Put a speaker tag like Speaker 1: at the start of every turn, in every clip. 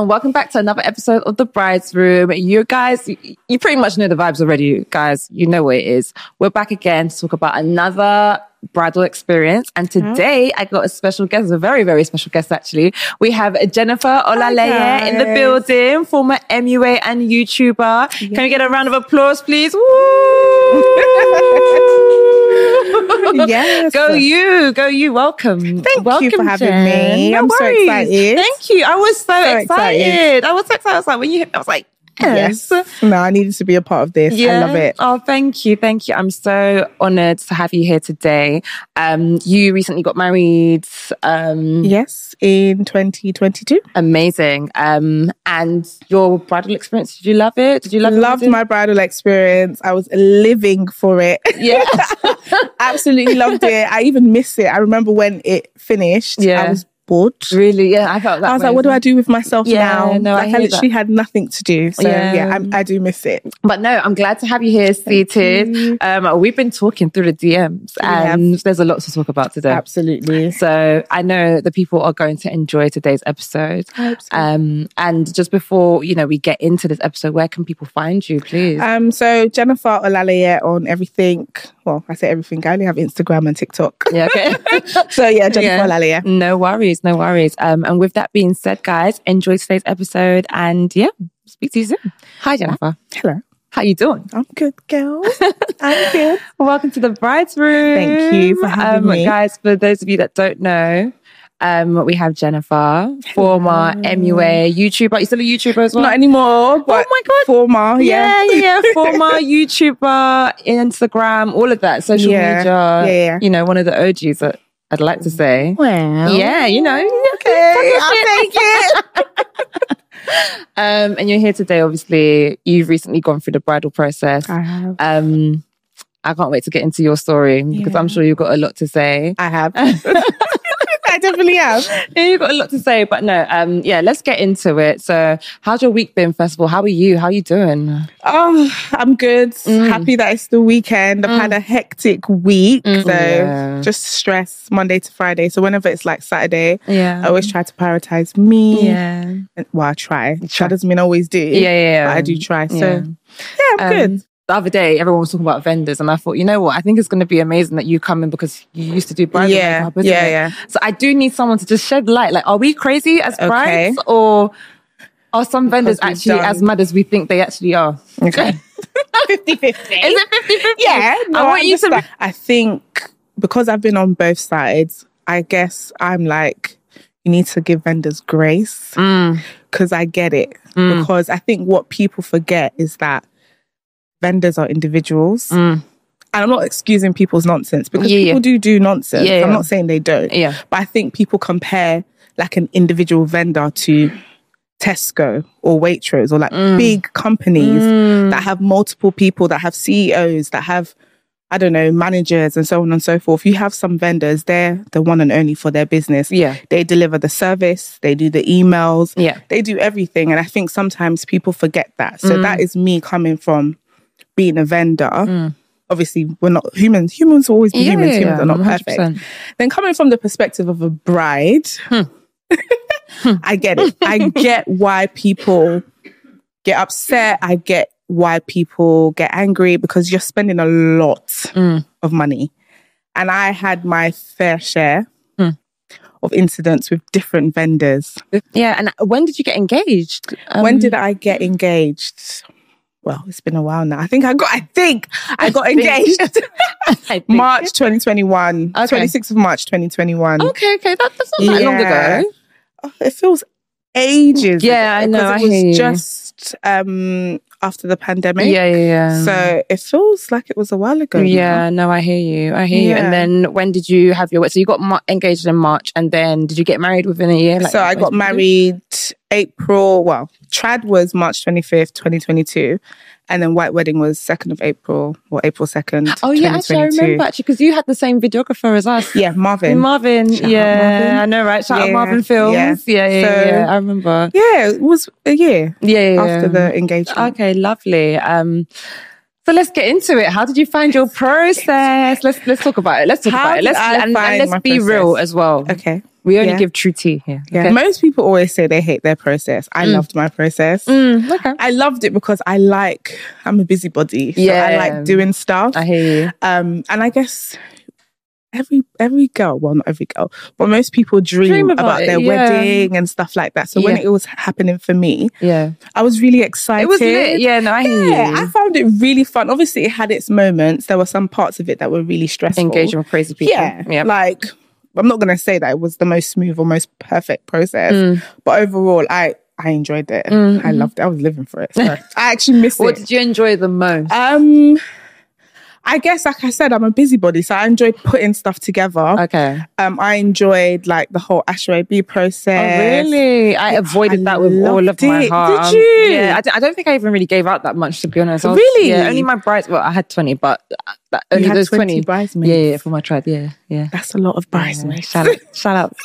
Speaker 1: and welcome back to another episode of The Bride's Room. You guys, you pretty much know the vibes already, guys. You know what it is. We're back again to talk about another bridal experience. And mm-hmm. today I got a special guest, a very, very special guest actually. We have Jennifer Olaleye in the building, former MUA and YouTuber. Can we get a round of applause, please?
Speaker 2: Yes.
Speaker 1: Go you, go you. Welcome.
Speaker 2: Thank
Speaker 1: Welcome,
Speaker 2: you for having
Speaker 1: Jen.
Speaker 2: me.
Speaker 1: No
Speaker 2: I'm so excited.
Speaker 1: Thank you. I was so,
Speaker 2: So
Speaker 1: excited.
Speaker 2: excited.
Speaker 1: I was so excited. I was like, when you, I was like, yes.
Speaker 2: Yes. No, I needed to be a part of this. I love it.
Speaker 1: Oh, thank you. Thank you. I'm so honored to have you here today. Um, you recently got married. Um,
Speaker 2: Yes, in 2022.
Speaker 1: amazing. Um, and your bridal experience, did you love it? Did you love
Speaker 2: Loved my bridal experience. I was living for it.
Speaker 1: Yeah.
Speaker 2: Absolutely loved it. I even miss it. I remember when it finished.
Speaker 1: Yeah.
Speaker 2: I was bored.
Speaker 1: really? Yeah. I felt that
Speaker 2: I was
Speaker 1: way
Speaker 2: like, what do I do with myself
Speaker 1: Yeah,
Speaker 2: now?
Speaker 1: no, I
Speaker 2: like, I,
Speaker 1: hear
Speaker 2: literally had nothing to do. So,
Speaker 1: Yeah.
Speaker 2: yeah, I, I do miss it.
Speaker 1: But no, I'm glad to have you here seated. Um, we've been talking through the DMs and there's a lot to talk about today.
Speaker 2: Absolutely.
Speaker 1: So I know the people are going to enjoy today's episode. Um, and just before, you know, we get into this episode, where can people find you, please?
Speaker 2: Um, so Jennifer Olaleye on everything. Well, I say everything. I only have Instagram and TikTok.
Speaker 1: yeah, okay.
Speaker 2: So yeah, Jennifer
Speaker 1: Yeah.
Speaker 2: Olaleye.
Speaker 1: no worries, no worries. Um, and with that being said, guys, enjoy today's episode and yeah, speak to you soon. Hi, Jennifer.
Speaker 2: Hello.
Speaker 1: How you doing?
Speaker 2: I'm good, girl. I'm good.
Speaker 1: Welcome to the bride's room.
Speaker 2: Thank you for having
Speaker 1: um,
Speaker 2: me.
Speaker 1: Guys, for those of you that don't know, um, we have Jennifer, former MUA YouTuber. You still a YouTuber as well?
Speaker 2: Not anymore, but
Speaker 1: Oh my God.
Speaker 2: former.
Speaker 1: yeah,
Speaker 2: Yeah.
Speaker 1: yeah, yeah. Former YouTuber, Instagram, all of that, social
Speaker 2: Yeah.
Speaker 1: media.
Speaker 2: Yeah, yeah.
Speaker 1: You know, one of the OGs that I'd like to say.
Speaker 2: Well,
Speaker 1: Yeah, you know.
Speaker 2: Okay, I'll take it.
Speaker 1: Um, and you're here today, obviously. You've recently gone through the bridal process.
Speaker 2: I have.
Speaker 1: Um, I can't wait to get into your story because I'm sure you've got a lot to say.
Speaker 2: I have. Definitely have.
Speaker 1: Yeah, you've got a lot to say, but no, um, yeah, let's get into it. So, how's your week been, first of all? How are you? How are you doing?
Speaker 2: Oh, I'm good.
Speaker 1: Mm.
Speaker 2: Happy that it's the weekend. I've had a hectic week. So
Speaker 1: Yeah.
Speaker 2: just stress Monday to Friday. So whenever it's like Saturday,
Speaker 1: Yeah.
Speaker 2: I always try to prioritize me.
Speaker 1: yeah.
Speaker 2: Well, I try.
Speaker 1: try.
Speaker 2: That doesn't mean I always do.
Speaker 1: Yeah, yeah, yeah.
Speaker 2: But I do try. So
Speaker 1: Yeah.
Speaker 2: yeah, I'm good.
Speaker 1: The other day, everyone was talking about vendors, and I thought, you know what? I think it's going to be amazing that you come in because you used to do bridal
Speaker 2: Yeah,
Speaker 1: makeup,
Speaker 2: yeah,
Speaker 1: it?
Speaker 2: yeah.
Speaker 1: So I do need someone to just shed light. Like, are we crazy as
Speaker 2: Okay.
Speaker 1: or are some vendors actually
Speaker 2: done-
Speaker 1: as mad as we think they actually are?
Speaker 2: Okay. 50 50.
Speaker 1: Is it 50
Speaker 2: Yeah.
Speaker 1: I want you to.
Speaker 2: I think because I've been on both sides, I guess I'm like, you need to give vendors grace
Speaker 1: Mm,
Speaker 2: because I get it.
Speaker 1: Mm.
Speaker 2: Because I think what people forget is that vendors are individuals.
Speaker 1: mm,
Speaker 2: And I'm not excusing people's nonsense because
Speaker 1: Yeah, yeah.
Speaker 2: people do do nonsense.
Speaker 1: Yeah,
Speaker 2: I'm not saying they don't.
Speaker 1: yeah.
Speaker 2: But I think people compare like an individual vendor to Tesco or Waitrose or like
Speaker 1: Mm.
Speaker 2: big companies
Speaker 1: Mm.
Speaker 2: that have multiple people, that have CEOs, that have, I don't know, managers and so on and so forth. You have some vendors, they're the one and only for their business.
Speaker 1: Yeah.
Speaker 2: They deliver the service, they do the emails,
Speaker 1: Yeah.
Speaker 2: they do everything. And I think sometimes people forget that. So
Speaker 1: Mm.
Speaker 2: that is me coming from being a vendor.
Speaker 1: Mm.
Speaker 2: Obviously, we're not humans. Humans will always be
Speaker 1: Yeah,
Speaker 2: humans. Humans
Speaker 1: yeah,
Speaker 2: are not perfect.
Speaker 1: 100%.
Speaker 2: Then coming from the perspective of a bride,
Speaker 1: Hmm.
Speaker 2: I get it. I get why people get upset. I get why people get angry because you're spending a lot
Speaker 1: Mm.
Speaker 2: of money. And I had my fair share
Speaker 1: Hmm.
Speaker 2: of incidents with different vendors.
Speaker 1: Yeah. And when did you get engaged?
Speaker 2: when
Speaker 1: Um,
Speaker 2: did I get engaged? Well, it's been a while now. I think I got I think I got
Speaker 1: think-
Speaker 2: engaged
Speaker 1: I think-
Speaker 2: March 2021.
Speaker 1: Okay.
Speaker 2: 26th of March 2021.
Speaker 1: Okay, okay. That, that's not that long ago.
Speaker 2: Oh, it feels ages.
Speaker 1: Yeah, I know, I
Speaker 2: It
Speaker 1: hear you.
Speaker 2: was just um, after the pandemic.
Speaker 1: Yeah, yeah, yeah.
Speaker 2: So it feels like it was a while ago. now.
Speaker 1: yeah, no, I hear you. I hear you. And then when did you have your? Wedding? So you got ma- engaged in March, and then did you get married within a year? Like,
Speaker 2: so I got married April. Well, trad was March 25th, 2022. And then white wedding was 2nd of April or April 2nd.
Speaker 1: Oh yeah, actually, I remember actually because you had the same videographer as us.
Speaker 2: Yeah, Marvin.
Speaker 1: Marvin.
Speaker 2: Shout
Speaker 1: yeah,
Speaker 2: Marvin.
Speaker 1: I know, right? Shout out Marvin Films. Yeah,
Speaker 2: yeah.
Speaker 1: yeah, yeah.
Speaker 2: So-
Speaker 1: yeah, I remember.
Speaker 2: yeah, it was a year
Speaker 1: Yeah, yeah,
Speaker 2: after
Speaker 1: yeah.
Speaker 2: the engagement.
Speaker 1: Okay, lovely. Um, so let's get into it. How did you find your process? Let's let's talk about it. Let's talk
Speaker 2: How
Speaker 1: about it. Let's and, and let's be
Speaker 2: process?
Speaker 1: real as well.
Speaker 2: Okay.
Speaker 1: We only
Speaker 2: Yeah.
Speaker 1: give true tea here.
Speaker 2: Yeah.
Speaker 1: Okay.
Speaker 2: Most people always say they hate their process. I loved my process.
Speaker 1: Mm, okay.
Speaker 2: I loved it because I like I'm a busybody. So I like doing stuff.
Speaker 1: I hear you.
Speaker 2: Um and I guess every every girl, well not every girl, but most people dream,
Speaker 1: Dream about
Speaker 2: about,
Speaker 1: it,
Speaker 2: their
Speaker 1: yeah.
Speaker 2: wedding and stuff like that. So when it was happening for me,
Speaker 1: Yeah.
Speaker 2: I was really excited.
Speaker 1: It was lit. Yeah, no, I hear
Speaker 2: Yeah,
Speaker 1: you.
Speaker 2: I found it really fun. Obviously, it had its moments. There were some parts of it that were really stressful.
Speaker 1: Engaging with crazy people.
Speaker 2: Yeah,
Speaker 1: Yeah.
Speaker 2: like I'm not gonna say that it was the most smooth or most perfect process,
Speaker 1: Mm.
Speaker 2: but overall, I I enjoyed it. I loved it. I was living for it. So I actually miss
Speaker 1: What
Speaker 2: it.
Speaker 1: What did you enjoy the most?
Speaker 2: Um, I guess, like I said, I'm a busybody, so I enjoyed putting stuff together.
Speaker 1: okay.
Speaker 2: Um, I enjoyed like the whole aso
Speaker 1: ebi
Speaker 2: process.
Speaker 1: Oh, really? I avoided
Speaker 2: I
Speaker 1: that with all of
Speaker 2: loved
Speaker 1: my heart.
Speaker 2: Did you?
Speaker 1: Yeah, I, d- I don't think I even really gave out that much, to be honest. Was-
Speaker 2: Really?
Speaker 1: Yeah, only my brides. Well, I had 20, but uh, that, only
Speaker 2: had
Speaker 1: those
Speaker 2: 20
Speaker 1: 20.
Speaker 2: bridesmaids.
Speaker 1: Yeah, yeah, for my tribe. Yeah, yeah.
Speaker 2: That's a lot of
Speaker 1: Yeah,
Speaker 2: bridesmaids.
Speaker 1: Shout out, shout out,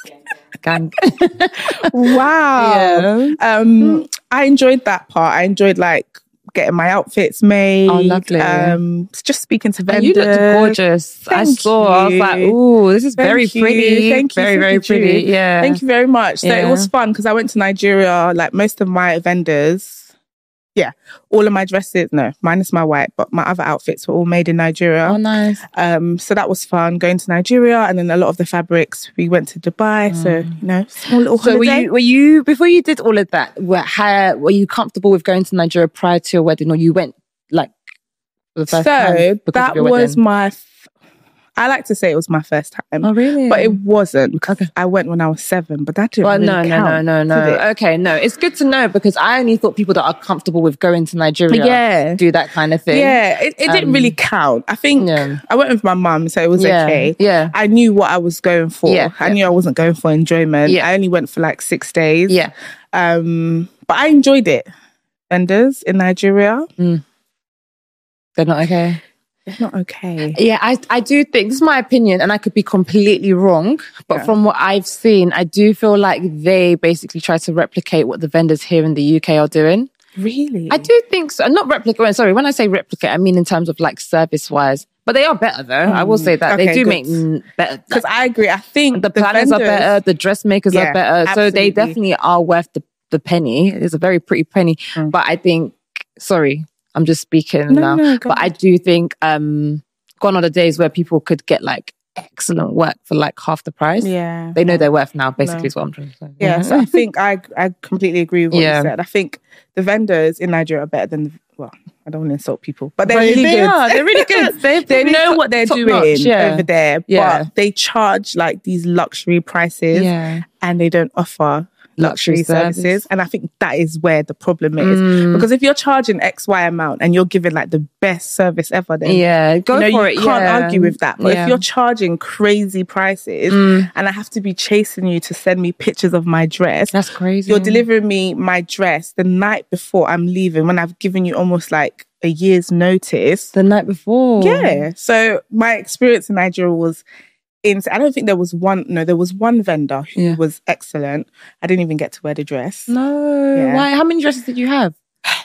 Speaker 1: gang.
Speaker 2: wow.
Speaker 1: Yeah.
Speaker 2: Um, I enjoyed that part. I enjoyed like getting my outfits made.
Speaker 1: Oh, lovely.
Speaker 2: Um, just speaking to
Speaker 1: And
Speaker 2: vendors.
Speaker 1: you looked gorgeous. I
Speaker 2: Thank
Speaker 1: saw. I was like,
Speaker 2: you.
Speaker 1: "Ooh, this is very
Speaker 2: you.
Speaker 1: pretty.
Speaker 2: Thank you.
Speaker 1: very, very
Speaker 2: you,
Speaker 1: pretty." Yeah.
Speaker 2: Thank you very much. So it was fun because I went to Nigeria. Like most of my vendors, yeah, all of my dresses, no, minus my white, but my other outfits were all made in Nigeria.
Speaker 1: Oh, nice.
Speaker 2: Um, so that was fun going to Nigeria, and then a lot of the fabrics we went to Dubai. So you know, small little
Speaker 1: Mm. So were you, were you before you did all of that? Were, how, were you comfortable with going to Nigeria prior to your wedding, or you went like for the
Speaker 2: so
Speaker 1: first time? because of
Speaker 2: that was
Speaker 1: wedding?
Speaker 2: my. I like to say it was my first time,
Speaker 1: Oh, really?
Speaker 2: but it wasn't because
Speaker 1: Okay.
Speaker 2: I went when I was seven. But that didn't
Speaker 1: Well,
Speaker 2: really
Speaker 1: no, no, no, no, no. Okay, no. It's good to know because I only thought people that are comfortable with going to Nigeria
Speaker 2: Yeah.
Speaker 1: do that kind of thing.
Speaker 2: Yeah, it, it didn't
Speaker 1: Um,
Speaker 2: really count. I think
Speaker 1: yeah.
Speaker 2: I went with my mum, so it was
Speaker 1: Yeah,
Speaker 2: okay.
Speaker 1: yeah.
Speaker 2: I knew what I was going for.
Speaker 1: Yeah,
Speaker 2: I knew I wasn't going for enjoyment.
Speaker 1: Yeah.
Speaker 2: I only went for like six days.
Speaker 1: Yeah.
Speaker 2: Um, but I enjoyed it. Vendors in Nigeria,
Speaker 1: They're not okay.
Speaker 2: It's not okay.
Speaker 1: Yeah, I, I do think this is my opinion, and I could be completely wrong. But
Speaker 2: Yeah.
Speaker 1: from what I've seen, I do feel like they basically try to replicate what the vendors here in the UK are doing.
Speaker 2: Really?
Speaker 1: I do think so. Not replicate. Sorry, when I say replicate, I mean in terms of like service wise. But they are better though. I will say that they
Speaker 2: Mm,
Speaker 1: do
Speaker 2: good.
Speaker 1: make mm, better.
Speaker 2: Because I agree. I think
Speaker 1: the planners are better, the dressmakers
Speaker 2: Yeah,
Speaker 1: are better. So they definitely are worth the, the penny. It's a very pretty penny.
Speaker 2: Mm.
Speaker 1: But I think, sorry, I'm just speaking
Speaker 2: No,
Speaker 1: now.
Speaker 2: no,
Speaker 1: but I do think um gone are the days where people could get like excellent work for like half the price.
Speaker 2: Yeah.
Speaker 1: They know their worth now, basically
Speaker 2: No.
Speaker 1: is what I'm trying to say.
Speaker 2: Yeah, so I think I I completely agree with what
Speaker 1: Yeah.
Speaker 2: you said. I think the vendors in Nigeria are better than the, well, I don't want to insult people, but they're
Speaker 1: But
Speaker 2: really
Speaker 1: they
Speaker 2: good.
Speaker 1: are. They're really good. They,
Speaker 2: they know what they're doing
Speaker 1: notch, yeah.
Speaker 2: over there,
Speaker 1: Yeah.
Speaker 2: but they charge like these luxury prices
Speaker 1: Yeah.
Speaker 2: and they don't offer
Speaker 1: Luxury
Speaker 2: luxury
Speaker 1: service.
Speaker 2: services. And I think that is where the problem is.
Speaker 1: Mm.
Speaker 2: Because if you're charging X, Y amount and you're giving like the best service ever, then
Speaker 1: Yeah. Go
Speaker 2: you know,
Speaker 1: for
Speaker 2: you
Speaker 1: it.
Speaker 2: can't
Speaker 1: yeah.
Speaker 2: argue with that. But
Speaker 1: Yeah.
Speaker 2: if you're charging crazy prices
Speaker 1: Mm.
Speaker 2: and I have to be chasing you to send me pictures of my dress,
Speaker 1: That's crazy.
Speaker 2: you're delivering me my dress the night before I'm leaving when I've given you almost like a year's notice.
Speaker 1: the night before.
Speaker 2: Yeah. So my experience in Nigeria was insane. I don't think there was one, no, there was one vendor who
Speaker 1: Yeah.
Speaker 2: was excellent. I didn't even get to wear the dress.
Speaker 1: No.
Speaker 2: Yeah.
Speaker 1: Why? How many dresses did you have?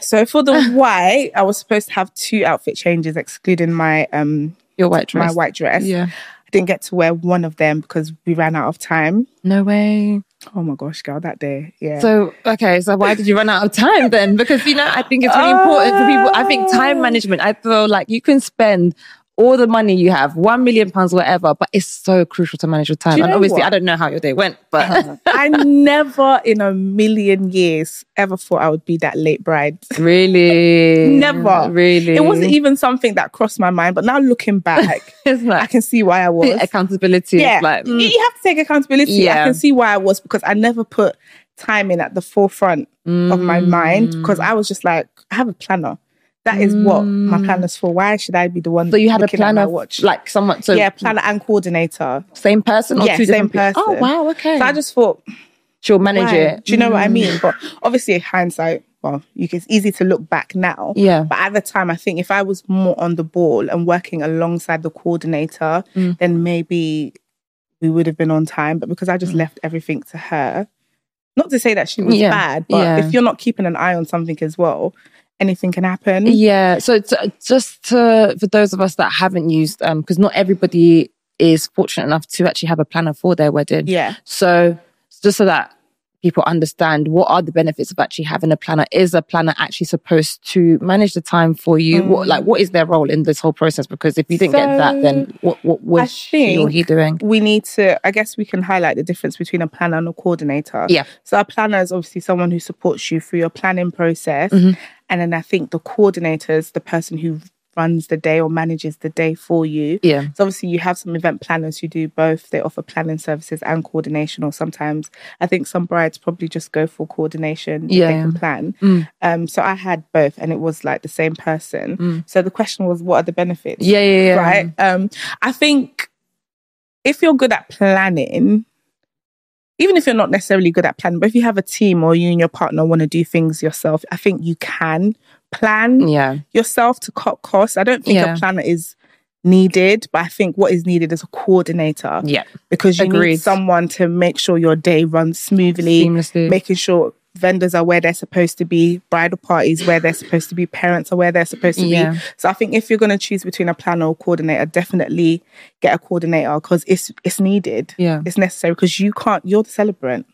Speaker 2: So for the white, I was supposed to have two outfit changes, excluding my um
Speaker 1: Your white dress.
Speaker 2: my white dress.
Speaker 1: Yeah.
Speaker 2: I didn't get to wear one of them because we ran out of time.
Speaker 1: No way.
Speaker 2: Oh my gosh, girl, that day. Yeah.
Speaker 1: So okay, so why did you run out of time then? Because you know, I think it's really important for people. I think time management. I feel like you can spend all the money you have, one million pounds, whatever, but it's so crucial to manage your time.
Speaker 2: you
Speaker 1: And obviously,
Speaker 2: what?
Speaker 1: I don't know how your day went, but
Speaker 2: I never in a million years ever thought I would be that late bride.
Speaker 1: really,
Speaker 2: Never.
Speaker 1: really,
Speaker 2: It wasn't even something that crossed my mind, but now looking back, I can see why I was.
Speaker 1: accountability.
Speaker 2: yeah,
Speaker 1: like
Speaker 2: you
Speaker 1: mm,
Speaker 2: you have to take accountability.
Speaker 1: Yeah.
Speaker 2: I can see why I was because I never put time in at the forefront of my mind because I was just like, I have a planner. That is what my planner's for. Why should I be the one?
Speaker 1: so you had a planner,
Speaker 2: watch?
Speaker 1: like someone. So
Speaker 2: yeah, planner and coordinator.
Speaker 1: same person or
Speaker 2: Yeah,
Speaker 1: two
Speaker 2: same
Speaker 1: different people? Oh wow, okay.
Speaker 2: So I just thought,
Speaker 1: She'll manage
Speaker 2: why?
Speaker 1: it.
Speaker 2: Do you know what I
Speaker 1: Mm.
Speaker 2: mean? But obviously, hindsight, well, you can, it's easy to look back now.
Speaker 1: Yeah.
Speaker 2: But at the time, I think if I was more on the ball and working alongside the coordinator,
Speaker 1: Mm.
Speaker 2: then maybe we would have been on time. But because I just left everything to her, not to say that she was
Speaker 1: Yeah,
Speaker 2: bad, but
Speaker 1: yeah.
Speaker 2: if you're not keeping an eye on something as well, anything can happen.
Speaker 1: Yeah. So it's, uh, just to, for those of us that haven't used, um, because not everybody is fortunate enough to actually have a planner for their wedding.
Speaker 2: Yeah.
Speaker 1: So just so that people understand what are the benefits of actually having a planner. Is a planner actually supposed to manage the time for you? What like what is their role in this whole process? Because if you didn't get that, then what what was she or he doing?
Speaker 2: we need to i guess we can highlight the difference between a planner and a coordinator
Speaker 1: Yeah.
Speaker 2: so a planner is obviously someone who supports you through your planning process
Speaker 1: Mm-hmm.
Speaker 2: And then i think the coordinator is the person who runs the day or manages the day for you
Speaker 1: Yeah.
Speaker 2: so obviously you have some event planners who do both they offer planning services and coordination or sometimes i think some brides probably just go for coordination
Speaker 1: Yeah.
Speaker 2: they can plan
Speaker 1: Mm.
Speaker 2: um so i had both and it was like the same person so the question was what are the benefits
Speaker 1: Yeah, yeah, yeah.
Speaker 2: right? Um, I think if you're good at planning, even if you're not necessarily good at planning, but if you have a team or you and your partner want to do things yourself, I think you can plan
Speaker 1: Yeah.
Speaker 2: yourself to cut costs. I don't think
Speaker 1: Yeah.
Speaker 2: a planner is needed, but I think what is needed is a coordinator
Speaker 1: Yeah.
Speaker 2: because you need someone to make sure your day runs smoothly,
Speaker 1: Seamlessly.
Speaker 2: making sure vendors are where they're supposed to be, bridal parties where they're supposed to be, parents are where they're supposed to
Speaker 1: Yeah.
Speaker 2: be. So I think if you're going to choose between a planner or coordinator, definitely get a coordinator because it's it's needed.
Speaker 1: Yeah.
Speaker 2: It's necessary because you can't. You're the celebrant.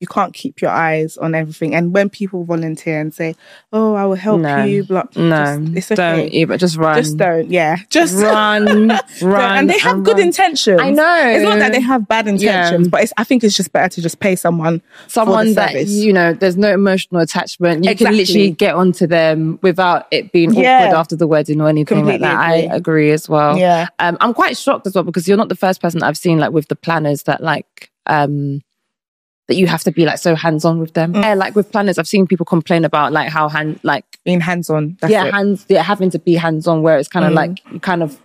Speaker 2: You can't keep your eyes on everything. And when people volunteer and say, "Oh, I will help
Speaker 1: No.
Speaker 2: you," blah,
Speaker 1: No.
Speaker 2: just, it's okay.
Speaker 1: Don't even just run.
Speaker 2: Just don't. Yeah. Just
Speaker 1: run, run.
Speaker 2: And they have good
Speaker 1: run.
Speaker 2: intentions.
Speaker 1: I know.
Speaker 2: It's not that they have bad intentions,
Speaker 1: Yeah.
Speaker 2: but it's, I think it's just better to just pay someone
Speaker 1: someone
Speaker 2: for the
Speaker 1: that
Speaker 2: service.
Speaker 1: you know there's no emotional attachment you can literally get onto them without it being
Speaker 2: Yeah.
Speaker 1: awkward after the wedding or anything
Speaker 2: Completely
Speaker 1: like that
Speaker 2: agree.
Speaker 1: i agree as well
Speaker 2: Yeah.
Speaker 1: um, i'm quite shocked as well because you're not the first person that i've seen like with the planners that like um that you have to be like so hands-on with them
Speaker 2: Mm.
Speaker 1: yeah like with planners i've seen people complain about like how hand like
Speaker 2: being hands on.
Speaker 1: yeah hands yeah having to be hands-on where it's kind of
Speaker 2: Mm.
Speaker 1: like you kind of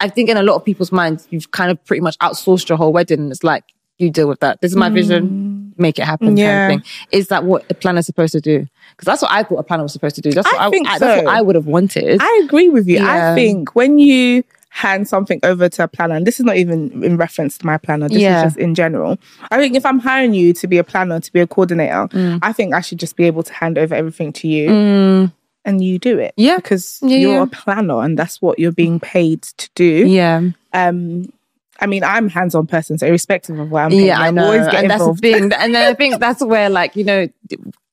Speaker 1: i think in a lot of people's minds you've kind of pretty much outsourced your whole wedding and it's like you deal with that this is my vision make it happen
Speaker 2: Mm. Yeah.
Speaker 1: kind of thing is that what a planner's supposed to do because that's what i thought a planner was supposed to do that's what
Speaker 2: I
Speaker 1: i,
Speaker 2: think
Speaker 1: I- that's what
Speaker 2: so.
Speaker 1: i would have wanted
Speaker 2: I agree with you.
Speaker 1: Yeah.
Speaker 2: I think when you hand something over to a planner, and this is not even in reference to my planner, this
Speaker 1: Yeah.
Speaker 2: is just in general. I think if I'm hiring you to be a planner, to be a coordinator,
Speaker 1: Mm.
Speaker 2: I think I should just be able to hand over everything to you
Speaker 1: Mm,
Speaker 2: and you do it.
Speaker 1: Yeah.
Speaker 2: Because
Speaker 1: Yeah,
Speaker 2: you're
Speaker 1: yeah.
Speaker 2: a planner and that's what you're being paid to do.
Speaker 1: yeah
Speaker 2: Um I mean, I'm hands-on person, so irrespective of what I'm
Speaker 1: yeah i
Speaker 2: I'm
Speaker 1: know
Speaker 2: always get
Speaker 1: and that's the thing and then i think that's where like you know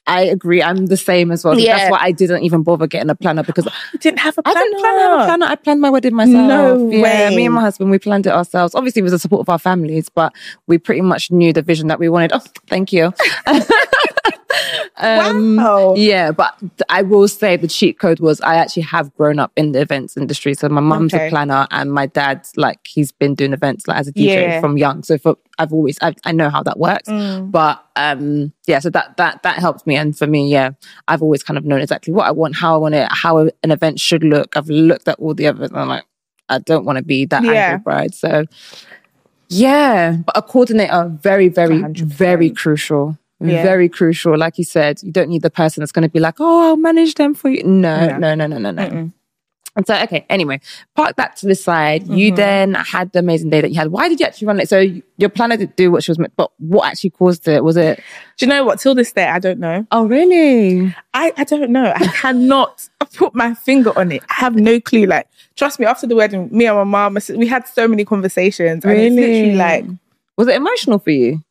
Speaker 1: I agree. I'm the same as well.
Speaker 2: Yeah.
Speaker 1: That's why I didn't even bother getting a planner because
Speaker 2: You didn't have a
Speaker 1: I
Speaker 2: planner.
Speaker 1: I didn't plan have a planner. I planned my wedding myself.
Speaker 2: No
Speaker 1: yeah,
Speaker 2: way.
Speaker 1: me and my husband, we planned it ourselves. Obviously, with the support of our families, but we pretty much knew the vision that we wanted. Oh, thank you. um,
Speaker 2: Wow.
Speaker 1: Yeah, but I will say the cheat code was I actually have grown up in the events industry. So my mum's
Speaker 2: Okay.
Speaker 1: a planner and my dad's like he's been doing events like as a DJ
Speaker 2: Yeah.
Speaker 1: from young. So for I've always I, I know how that works.
Speaker 2: Mm.
Speaker 1: But um yeah, so that that that helps me. And for me, yeah, I've always kind of known exactly what I want, how I want it, how an event should look. I've looked at all the others and I'm like, I don't want to be that
Speaker 2: Yeah.
Speaker 1: angry bride. So yeah, but a coordinator very, very,
Speaker 2: 100%.
Speaker 1: very crucial.
Speaker 2: Yeah.
Speaker 1: Very crucial. Like you said, you don't need the person that's going to be like, "Oh, I'll manage them for you." No,
Speaker 2: No.
Speaker 1: no, no, no, no, no.
Speaker 2: Mm-mm.
Speaker 1: And so, okay. Anyway, park that to the side. You
Speaker 2: Mhm.
Speaker 1: then had the amazing day that you had. Why did you actually run it? So your planner did do what she was meant, but what actually caused it? Was it?
Speaker 2: Do you know what? Till this day, I don't know.
Speaker 1: Oh, really?
Speaker 2: I, I don't know. I cannot put my finger on it. I have no clue. Like, trust me, after the wedding, me and my mom, we had so many conversations. And it's literally like,
Speaker 1: was it emotional for you?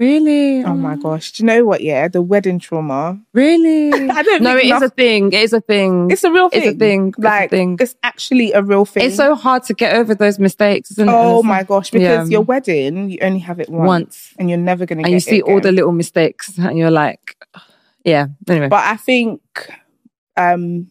Speaker 1: Really?
Speaker 2: oh my gosh. Do you know what? Yeah, the wedding trauma.
Speaker 1: Really?
Speaker 2: I don't know.
Speaker 1: no,
Speaker 2: think
Speaker 1: it is
Speaker 2: enough-
Speaker 1: a thing. It is a thing.
Speaker 2: It's a real
Speaker 1: It's
Speaker 2: thing.
Speaker 1: a thing. It's a
Speaker 2: Like,
Speaker 1: thing.
Speaker 2: it's actually a real thing.
Speaker 1: It's so hard to get over those mistakes, isn't it?
Speaker 2: oh my gosh, because
Speaker 1: Yeah.
Speaker 2: your wedding, you only have it once,
Speaker 1: once,
Speaker 2: and you're never going to
Speaker 1: and you see
Speaker 2: it
Speaker 1: all the little mistakes, and you're like, yeah. Anyway,
Speaker 2: But I think um,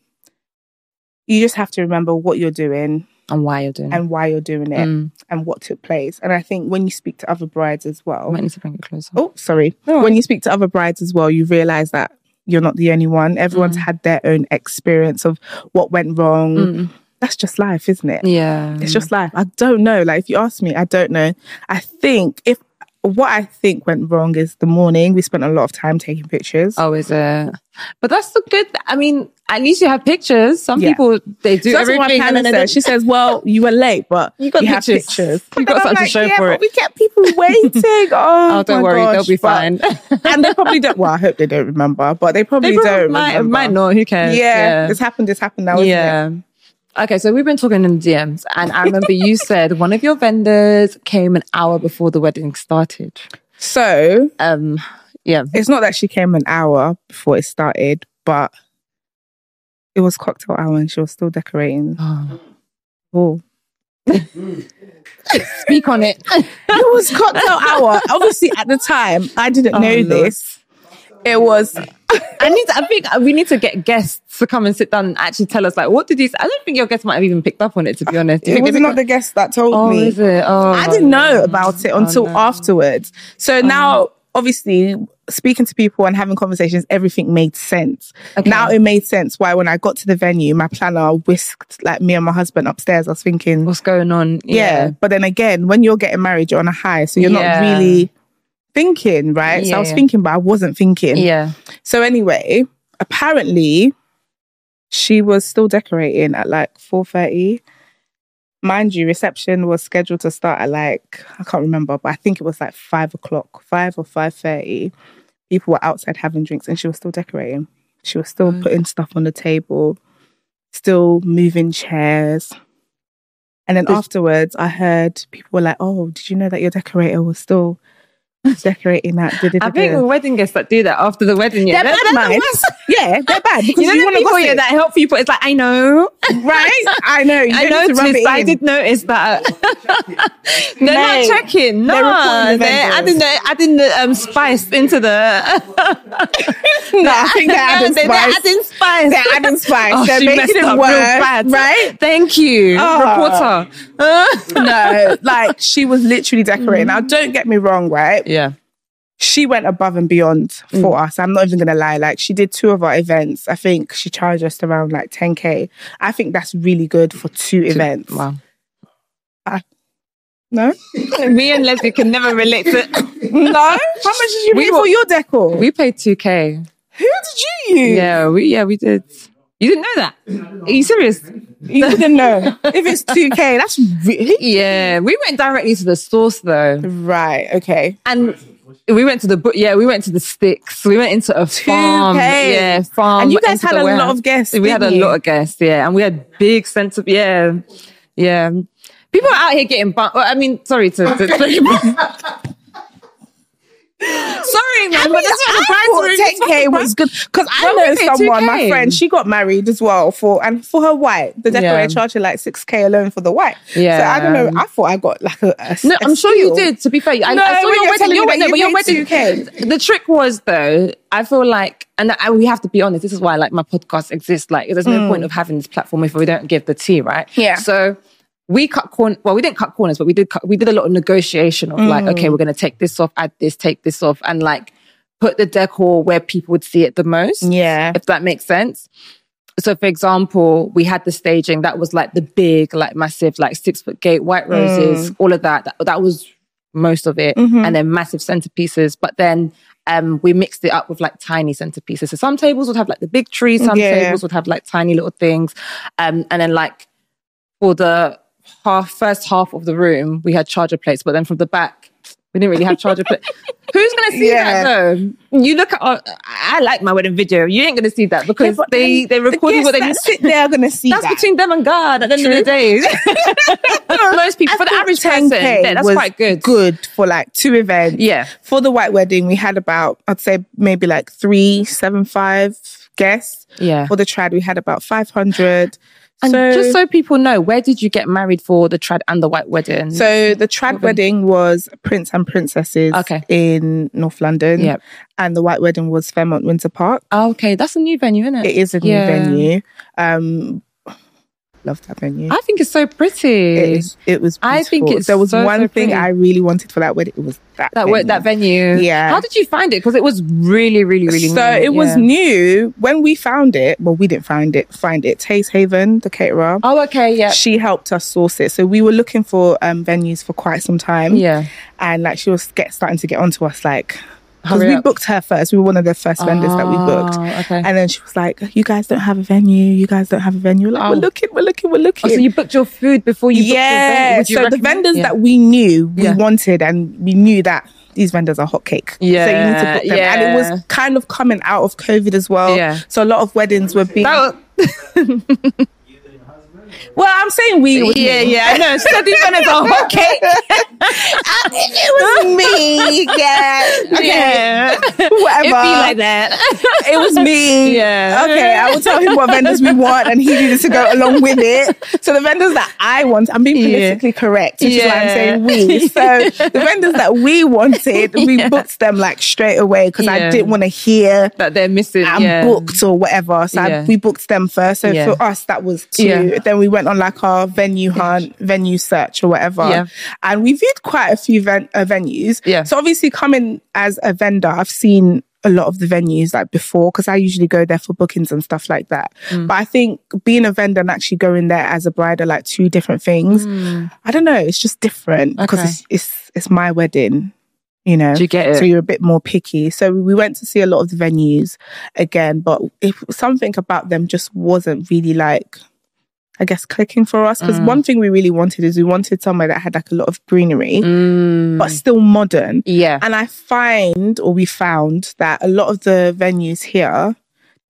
Speaker 2: you just have to remember what you're doing
Speaker 1: and why you're doing it?
Speaker 2: and why you're doing it
Speaker 1: Mm.
Speaker 2: and what took place. And I think when you speak to other brides as
Speaker 1: I
Speaker 2: well,
Speaker 1: might need to bring it closer.
Speaker 2: oh, sorry,
Speaker 1: No.
Speaker 2: when you speak to other brides as well, you realize that you're not the only one. Everyone's
Speaker 1: Mm.
Speaker 2: had their own experience of what went wrong.
Speaker 1: Mm.
Speaker 2: That's just life, isn't it?
Speaker 1: Yeah,
Speaker 2: It's just life. I don't know. Like if you ask me, I don't know. I think if what I think went wrong is the morning we spent a lot of time taking pictures.
Speaker 1: Oh, is it? But that's the good. I mean, at least you have pictures. Some
Speaker 2: Yeah.
Speaker 1: people they do
Speaker 2: So
Speaker 1: everything. and then.
Speaker 2: She says, "Well, you were late, but
Speaker 1: You got
Speaker 2: have
Speaker 1: pictures.
Speaker 2: pictures.
Speaker 1: You got something to show
Speaker 2: yeah,
Speaker 1: for
Speaker 2: but
Speaker 1: it."
Speaker 2: We kept people waiting. Oh,
Speaker 1: Oh, don't worry, they'll
Speaker 2: gosh.
Speaker 1: be
Speaker 2: But-
Speaker 1: fine.
Speaker 2: and they probably don't. Well, I hope they don't remember, but they probably
Speaker 1: They
Speaker 2: don't.
Speaker 1: might,
Speaker 2: remember.
Speaker 1: might not. Who cares?
Speaker 2: Yeah, it's happened. It's happened now.
Speaker 1: Yeah.
Speaker 2: It?
Speaker 1: Okay, so we've been talking in DMs, and I remember you said one of your vendors came an hour before the wedding started.
Speaker 2: So
Speaker 1: Um, yeah.
Speaker 2: it's not that she came an hour before it started, but it was cocktail hour and she was still decorating. Ah. Oh. oh.
Speaker 1: Speak on it.
Speaker 2: It was cocktail hour. Obviously, at the time, I didn't
Speaker 1: Oh,
Speaker 2: know
Speaker 1: Lord.
Speaker 2: this. It was
Speaker 1: I need. To, I think we need to get guests to come and sit down and actually tell us like what did these. I don't think your guests might have even picked up on it. To be honest,
Speaker 2: it was not the guest that told
Speaker 1: Oh,
Speaker 2: me.
Speaker 1: is it? Oh,
Speaker 2: I didn't know about it oh, until
Speaker 1: no.
Speaker 2: afterwards. So now, oh. Obviously, speaking to people and having conversations, everything made sense.
Speaker 1: Okay.
Speaker 2: Now it made sense why when I got to the venue, my planner whisked like me and my husband upstairs. I was thinking,
Speaker 1: What's going on?
Speaker 2: yeah. But then again, when you're getting married, you're on a high, so you're
Speaker 1: Yeah.
Speaker 2: not really thinking, right? so I was thinking, but I wasn't thinking.
Speaker 1: yeah.
Speaker 2: So anyway, apparently she was still decorating at like 4.30. Mind you, reception was scheduled to start at like, I can't remember, but I think it was like five o'clock, five or 5.30. People were outside having drinks and she was still decorating. She was still
Speaker 1: Mm.
Speaker 2: putting stuff on the table, still moving chairs. And then afterwards, I heard people were like, oh, did you know that your decorator was still decorating that? Did it.
Speaker 1: I think wedding guests that do that after the wedding, yeah,
Speaker 2: they're bad
Speaker 1: the
Speaker 2: minds.
Speaker 1: worst.
Speaker 2: Yeah, they're bad because
Speaker 1: You know
Speaker 2: you,
Speaker 1: the
Speaker 2: want to
Speaker 1: people
Speaker 2: gossip,
Speaker 1: yeah, that help people. It's like I know,
Speaker 2: right? I know. You
Speaker 1: I
Speaker 2: don't need to rub
Speaker 1: noticed. I did notice that. they're
Speaker 2: Mate,
Speaker 1: not checking. No,
Speaker 2: they're reporting the
Speaker 1: they're adding the adding the um, spice into the.
Speaker 2: No, I think they're adding
Speaker 1: they're,
Speaker 2: spice.
Speaker 1: They're adding spice.
Speaker 2: They're adding spice.
Speaker 1: Oh,
Speaker 2: they're
Speaker 1: she
Speaker 2: making
Speaker 1: messed
Speaker 2: it
Speaker 1: up
Speaker 2: worse,
Speaker 1: bad.
Speaker 2: right?
Speaker 1: Thank you,
Speaker 2: Oh.
Speaker 1: reporter.
Speaker 2: no, like she was literally decorating. Now, don't get me wrong, right?
Speaker 1: Yeah.
Speaker 2: She went above and beyond
Speaker 1: Mm.
Speaker 2: for us. I'm not even gonna lie. Like she did two of our events. I think she charged us around like 10k. I think that's really good for two events.
Speaker 1: Wow.
Speaker 2: No,
Speaker 1: Me and Leslie can never relate to.
Speaker 2: no. How much did you
Speaker 1: We
Speaker 2: pay
Speaker 1: were-
Speaker 2: for your decor?
Speaker 1: We paid two k.
Speaker 2: Who did you use?
Speaker 1: Yeah, we yeah we did. You didn't know that? Are you serious?
Speaker 2: You didn't know. if it's 2K, that's really
Speaker 1: Yeah, we went directly to the source though,
Speaker 2: right. Okay.
Speaker 1: and we went to the book. Yeah, we went to the sticks. We went into a farm.
Speaker 2: 2K.
Speaker 1: Yeah, farm.
Speaker 2: And you guys had a lot of guests,
Speaker 1: We had a
Speaker 2: you?
Speaker 1: lot of guests. Yeah, and we had big sense of yeah, yeah. People are out here getting bumped. I mean, sorry to. to, to Sorry, man, but that's the
Speaker 2: I
Speaker 1: price
Speaker 2: thought 10K was good because I know someone, my
Speaker 1: 2K?
Speaker 2: friend, she got married as well for and for her white, the decorator
Speaker 1: Yeah.
Speaker 2: charged her like 6K alone for the white.
Speaker 1: Yeah.
Speaker 2: So I don't know. I thought I got like a, a
Speaker 1: No,
Speaker 2: a
Speaker 1: I'm sure you did. To be fair, I,
Speaker 2: No,
Speaker 1: I saw your
Speaker 2: you're
Speaker 1: wedding. Your
Speaker 2: me
Speaker 1: wedding,
Speaker 2: that
Speaker 1: but
Speaker 2: you
Speaker 1: your wedding. The trick was though, I feel like, and I, we have to be honest. This is why like my podcast exists. Like, there's no point of having this platform if we don't give the tea, right?
Speaker 2: Mm. Yeah.
Speaker 1: So we cut corn. Well, we didn't cut corners, but we did. Cut, we did a lot of negotiation of like, okay,
Speaker 2: Mm.
Speaker 1: we're going to take this off, add this, take this off, and like put the decor where people would see it the most
Speaker 2: Yeah.
Speaker 1: if that makes sense. So, for example, we had the staging that was like the big, like massive, like six foot gate, white roses,
Speaker 2: Mm.
Speaker 1: all of that. that. That was most of it.
Speaker 2: Mm-hmm.
Speaker 1: And then massive centerpieces. But then um, we mixed it up with like tiny centerpieces. So some tables would have like the big tree, some
Speaker 2: Yeah.
Speaker 1: tables would have like tiny little things. Um, and then like for the half first half of the room, we had charger plates, but then from the back, we didn't really have charger plates. Who's gonna see
Speaker 2: Yeah.
Speaker 1: that though? You look at. Uh, I like my wedding video. You ain't gonna see that because
Speaker 2: but
Speaker 1: they they
Speaker 2: the
Speaker 1: recorded what they
Speaker 2: that sit there gonna see
Speaker 1: That's
Speaker 2: that.
Speaker 1: between them and God. At the end of the day, most people
Speaker 2: I
Speaker 1: for the average
Speaker 2: 10K
Speaker 1: person, yeah, that's quite good.
Speaker 2: Good for like two events.
Speaker 1: Yeah.
Speaker 2: For the white wedding, we had about I'd say maybe like three seven five guests.
Speaker 1: Yeah.
Speaker 2: For the trad, we had about five hundred.
Speaker 1: And
Speaker 2: so,
Speaker 1: just so people know, where did you get married for the trad and the white wedding?
Speaker 2: So the trad wedding was Prince and Princesses
Speaker 1: Okay.
Speaker 2: in North London.
Speaker 1: Yep.
Speaker 2: And the white wedding was Fairmont Windsor Park.
Speaker 1: Oh, okay, that's a new venue, isn't it?
Speaker 2: It is a new
Speaker 1: Yeah.
Speaker 2: venue. Um love that venue.
Speaker 1: I think it's so pretty.
Speaker 2: it, is, it was
Speaker 1: I think
Speaker 2: beautiful.
Speaker 1: it's
Speaker 2: there was
Speaker 1: so,
Speaker 2: one
Speaker 1: so
Speaker 2: thing. I really wanted for that wedding. It was that
Speaker 1: that
Speaker 2: venue.
Speaker 1: that venue.
Speaker 2: Yeah.
Speaker 1: How did you find it? Because it was really, really, really.
Speaker 2: so
Speaker 1: new.
Speaker 2: it was new when we found it. Well, we didn't find it. Find it. Taste Haven, the caterer.
Speaker 1: Oh, okay, yeah,
Speaker 2: She helped us source it. So we were looking for um, venues for quite some time.
Speaker 1: yeah.
Speaker 2: and like she was get starting to get onto us like because we
Speaker 1: up.
Speaker 2: booked her first. We were one of the first vendors that we oh, booked.
Speaker 1: Oh, okay.
Speaker 2: And then she was like, "You guys don't have a venue. You guys don't have a venue." Like,
Speaker 1: Oh.
Speaker 2: we're looking, we're looking, we're looking.
Speaker 1: Oh, so you booked your food before you booked
Speaker 2: yeah.
Speaker 1: your venue? Would you
Speaker 2: So the vendors
Speaker 1: Yeah.
Speaker 2: that we knew we
Speaker 1: Yeah.
Speaker 2: wanted, and we knew that these vendors are hotcake. So you need to
Speaker 1: Yeah,
Speaker 2: book them. And it was kind of coming out of COVID as well.
Speaker 1: Yeah.
Speaker 2: So a lot of weddings were being. Well, I'm saying we.
Speaker 1: Yeah,
Speaker 2: me.
Speaker 1: yeah, I know. So these vendors are hot cake.
Speaker 2: it was me. Yeah. Okay.
Speaker 1: Yeah.
Speaker 2: Whatever.
Speaker 1: It'd be like that.
Speaker 2: it was me.
Speaker 1: Yeah.
Speaker 2: Okay, I will tell him what vendors we want and he needed to go along with it. So the vendors that I want, I'm being
Speaker 1: Yeah.
Speaker 2: politically correct, which is why I'm saying we. So the vendors that we wanted, we booked them like straight away because I didn't want to hear
Speaker 1: that they're missing.
Speaker 2: I'm
Speaker 1: yeah.
Speaker 2: booked or whatever. So I, we booked them first. So
Speaker 1: Yeah.
Speaker 2: for us, that was two.
Speaker 1: Yeah.
Speaker 2: Then we went on like our venue hunt, venue search or whatever.
Speaker 1: Yeah.
Speaker 2: And we viewed quite a few ven- uh, venues.
Speaker 1: Yeah.
Speaker 2: So obviously coming as a vendor, I've seen a lot of the venues like before because I usually go there for bookings and stuff like that.
Speaker 1: Mm.
Speaker 2: But I think being a vendor and actually going there as a bride are like two different things. I don't know. It's just different because
Speaker 1: Mm. Okay.
Speaker 2: it's, it's it's my wedding. You know,
Speaker 1: Do you get it?
Speaker 2: so you're a bit more picky. So we went to see a lot of the venues again, but if something about them just wasn't really like, I guess, clicking for us. Because
Speaker 1: Mm.
Speaker 2: one thing we really wanted is we wanted somewhere that had like a lot of greenery,
Speaker 1: Mm.
Speaker 2: but still modern.
Speaker 1: yeah.
Speaker 2: And I find, or we found, that a lot of the venues here,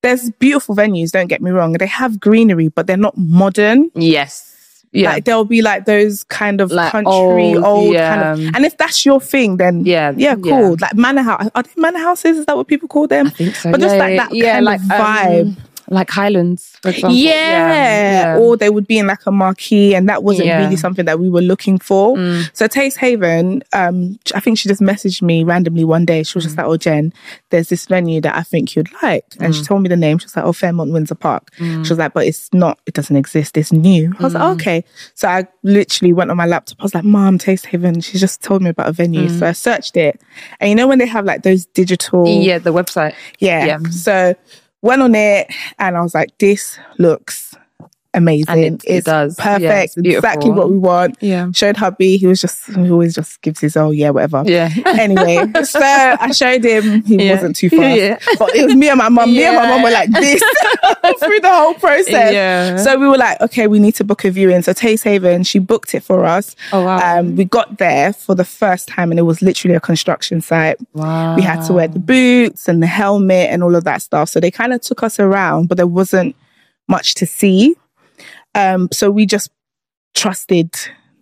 Speaker 2: there's beautiful venues, don't get me wrong. They have greenery, but they're not modern.
Speaker 1: Yes. Yeah.
Speaker 2: Like there'll be like those kind of
Speaker 1: Like
Speaker 2: country,
Speaker 1: old,
Speaker 2: old,
Speaker 1: yeah.
Speaker 2: kind of. And if that's your thing, then
Speaker 1: Yeah,
Speaker 2: yeah,
Speaker 1: yeah.
Speaker 2: cool. Like manor house, are they manor houses? Is that what people call them?
Speaker 1: I think so.
Speaker 2: But just like that
Speaker 1: yeah,
Speaker 2: kind
Speaker 1: like
Speaker 2: of vibe.
Speaker 1: um, like Hylands, for example.
Speaker 2: Yeah. Or they would be in like a marquee, and that wasn't
Speaker 1: Yeah.
Speaker 2: really something that we were looking for.
Speaker 1: Mm.
Speaker 2: So Taste Haven, um, I think she just messaged me randomly one day. She was
Speaker 1: Mm.
Speaker 2: just like, "Oh, Jen, there's this venue that I think you'd like," and she
Speaker 1: Mm.
Speaker 2: told me the name. She was like, "Oh, Fairmont Windsor Park." She was like, "But it's not. It doesn't exist. It's new." I was like,
Speaker 1: Mm.
Speaker 2: "Okay." So I literally went on my laptop. I was like, "Mom, Taste Haven." She just told me about a venue,
Speaker 1: Mm.
Speaker 2: so I searched it, and you know when they have like those digital,
Speaker 1: Yeah, the website.
Speaker 2: yeah.
Speaker 1: Yeah.
Speaker 2: So went on it and I was like, this looks amazing.
Speaker 1: It- it
Speaker 2: it's
Speaker 1: does. Yeah,
Speaker 2: perfect.
Speaker 1: it's
Speaker 2: exactly what we want.
Speaker 1: Yeah.
Speaker 2: Showed hubby. He was just, he always just gives his, oh, yeah, whatever.
Speaker 1: Yeah.
Speaker 2: Anyway, so I showed him. He
Speaker 1: Yeah.
Speaker 2: wasn't too fast.
Speaker 1: Yeah.
Speaker 2: But it was me and my mum. Me and my
Speaker 1: Yeah.
Speaker 2: mum were like this through the whole process.
Speaker 1: Yeah.
Speaker 2: So we were like, okay, we need to book a viewing. So Taste Haven, she booked it for us.
Speaker 1: Oh, wow.
Speaker 2: Um, we got there for the first time and it was literally a construction site.
Speaker 1: Wow.
Speaker 2: We had to wear the boots and the helmet and all of that stuff. So they kind of took us around, but there wasn't much to see. Um, so we just trusted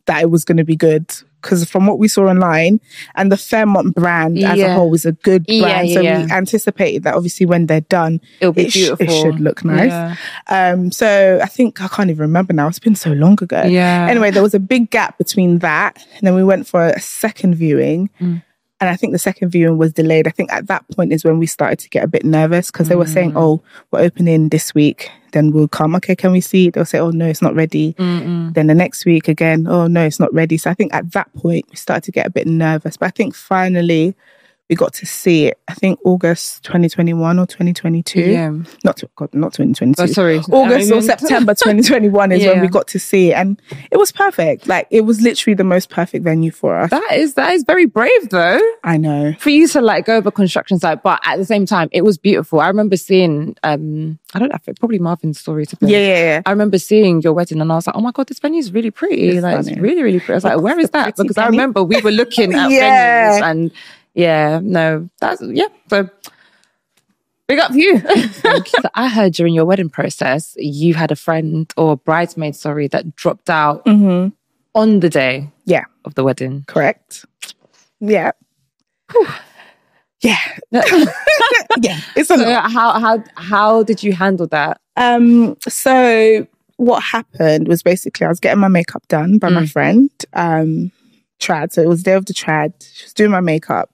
Speaker 2: that it was going to be good because from what we saw online and the Fairmont brand as a whole is a good brand.
Speaker 1: Yeah, yeah,
Speaker 2: so
Speaker 1: yeah.
Speaker 2: we anticipated that obviously when they're done,
Speaker 1: It'll be
Speaker 2: it, sh- it should look nice.
Speaker 1: Yeah.
Speaker 2: Um, so I think I can't even remember now. It's been so long ago.
Speaker 1: Yeah.
Speaker 2: Anyway, there was a big gap between that, and then we went for a second viewing.
Speaker 1: Mm.
Speaker 2: And I think the second viewing was delayed. I think at that point is when we started to get a bit nervous because they were
Speaker 1: Mm.
Speaker 2: saying, "Oh, we're opening this week, then we'll come. Okay, can we see?" it? They'll say, "Oh no, it's not ready."
Speaker 1: Mm-mm.
Speaker 2: Then the next week again, "Oh no, it's not ready." So I think at that point we started to get a bit nervous. But I think finally we got to see it. I think August 2021 or 2022.
Speaker 1: Yeah.
Speaker 2: Not God, not 2022.
Speaker 1: Oh, sorry.
Speaker 2: August
Speaker 1: I
Speaker 2: or September 2021 is when we got to see it, and it was perfect. Like it was literally the most perfect venue for us.
Speaker 1: That is that is very brave though.
Speaker 2: I know.
Speaker 1: For you to like go over construction site, but at the same time, it was beautiful. I remember seeing um I don't know, probably Marvin's story to
Speaker 2: Yeah, yeah, yeah.
Speaker 1: I remember seeing your wedding and I was like, oh my God, this venue is really pretty.
Speaker 2: It's
Speaker 1: like, it's really, really pretty. I was like, where is that? Because I remember we were looking at
Speaker 2: Yeah.
Speaker 1: venues and yeah, no, that's, yeah. So big up you. so I heard during your wedding process, you had a friend or bridesmaid, sorry, that dropped out
Speaker 2: hmm
Speaker 1: on the day
Speaker 2: Yeah,
Speaker 1: of the wedding.
Speaker 2: correct. Yeah. yeah. yeah. It's a
Speaker 1: So
Speaker 2: lot.
Speaker 1: how, how, how did you handle that?
Speaker 2: Um, so what happened was basically I was getting my makeup done by my
Speaker 1: Mm.
Speaker 2: friend, um, Trad. So it was day of the Trad. She was doing my makeup.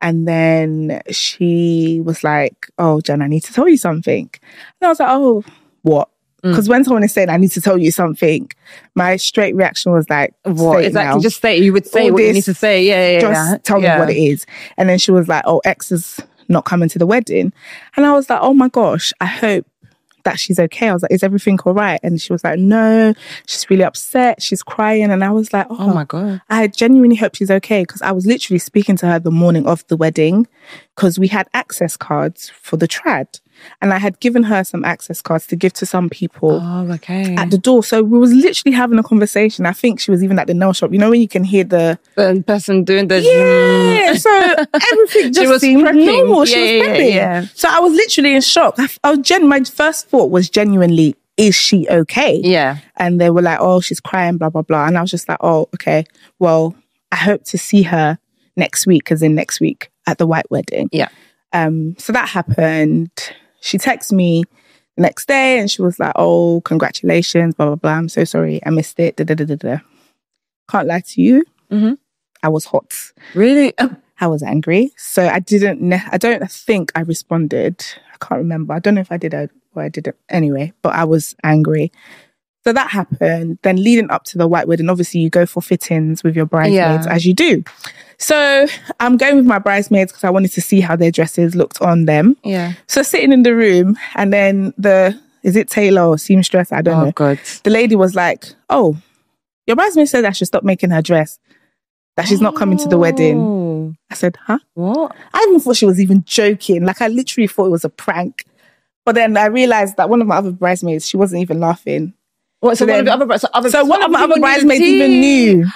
Speaker 2: And then she was like, Oh, Jen, I need to tell you something. And I was like, Oh, what?
Speaker 1: Mm.
Speaker 2: Because when someone is saying I need to tell you something, my straight reaction was like,
Speaker 1: What
Speaker 2: "Say
Speaker 1: exactly?
Speaker 2: now.
Speaker 1: Just say you would say
Speaker 2: All
Speaker 1: what you need to say. Yeah, yeah,
Speaker 2: just
Speaker 1: yeah.
Speaker 2: tell
Speaker 1: yeah.
Speaker 2: me what it is. And then she was like, Oh, X is not coming to the wedding. And I was like, Oh my gosh, I hope that she's okay. I was like, Is everything all right? And she was like, No, she's really upset. She's crying. And I was like, Oh,
Speaker 1: Oh my god.
Speaker 2: I genuinely hope she's okay because I was literally speaking to her the morning of the wedding because we had access cards for the trad. And I had given her some access cards to give to some people
Speaker 1: Oh, okay.
Speaker 2: at the door. So we was literally having a conversation. I think she was even at the nail shop. You know when you can hear the
Speaker 1: the person doing the
Speaker 2: yeah. So everything just
Speaker 1: was
Speaker 2: seemed
Speaker 1: prepping.
Speaker 2: normal. She
Speaker 1: Yeah,
Speaker 2: was
Speaker 1: yeah,
Speaker 2: prepping.
Speaker 1: yeah.
Speaker 2: So I was literally in shock. I, I was gen- my first thought was genuinely, is she okay?
Speaker 1: Yeah.
Speaker 2: And they were like, oh, she's crying, blah, blah, blah. And I was just like, oh, okay. Well, I hope to see her next week, as in next week at the white wedding.
Speaker 1: Yeah.
Speaker 2: Um, so that happened. She texted me the next day and she was like, oh, congratulations, blah, blah, blah. I'm so sorry. I missed it. Da, da, da, da, da. Can't lie to you.
Speaker 1: Mhm.
Speaker 2: I was hot.
Speaker 1: Really?
Speaker 2: I was angry. So I didn't, ne- I don't think I responded. I can't remember. I don't know if I did or I didn't. Anyway, but I was angry. So that happened. Then leading up to the white wedding, obviously you go for fittings with your bridesmaids
Speaker 1: Yeah.
Speaker 2: as you do. So I'm going with my bridesmaids because I wanted to see how their dresses looked on them.
Speaker 1: Yeah.
Speaker 2: So sitting in the room and then the, is it tailor or seamstress? I don't
Speaker 1: Oh,
Speaker 2: know.
Speaker 1: God.
Speaker 2: The lady was like, oh, your bridesmaid said I should stop making her dress. That she's not coming to the wedding.
Speaker 1: Oh,
Speaker 2: I said, huh?
Speaker 1: What?
Speaker 2: I even thought she was even joking. Like I literally thought it was a prank. But then I realized that one of my other bridesmaids, she wasn't even laughing.
Speaker 1: What? So,
Speaker 2: So
Speaker 1: one of the other, so other,
Speaker 2: So one of my other bridesmaids even knew.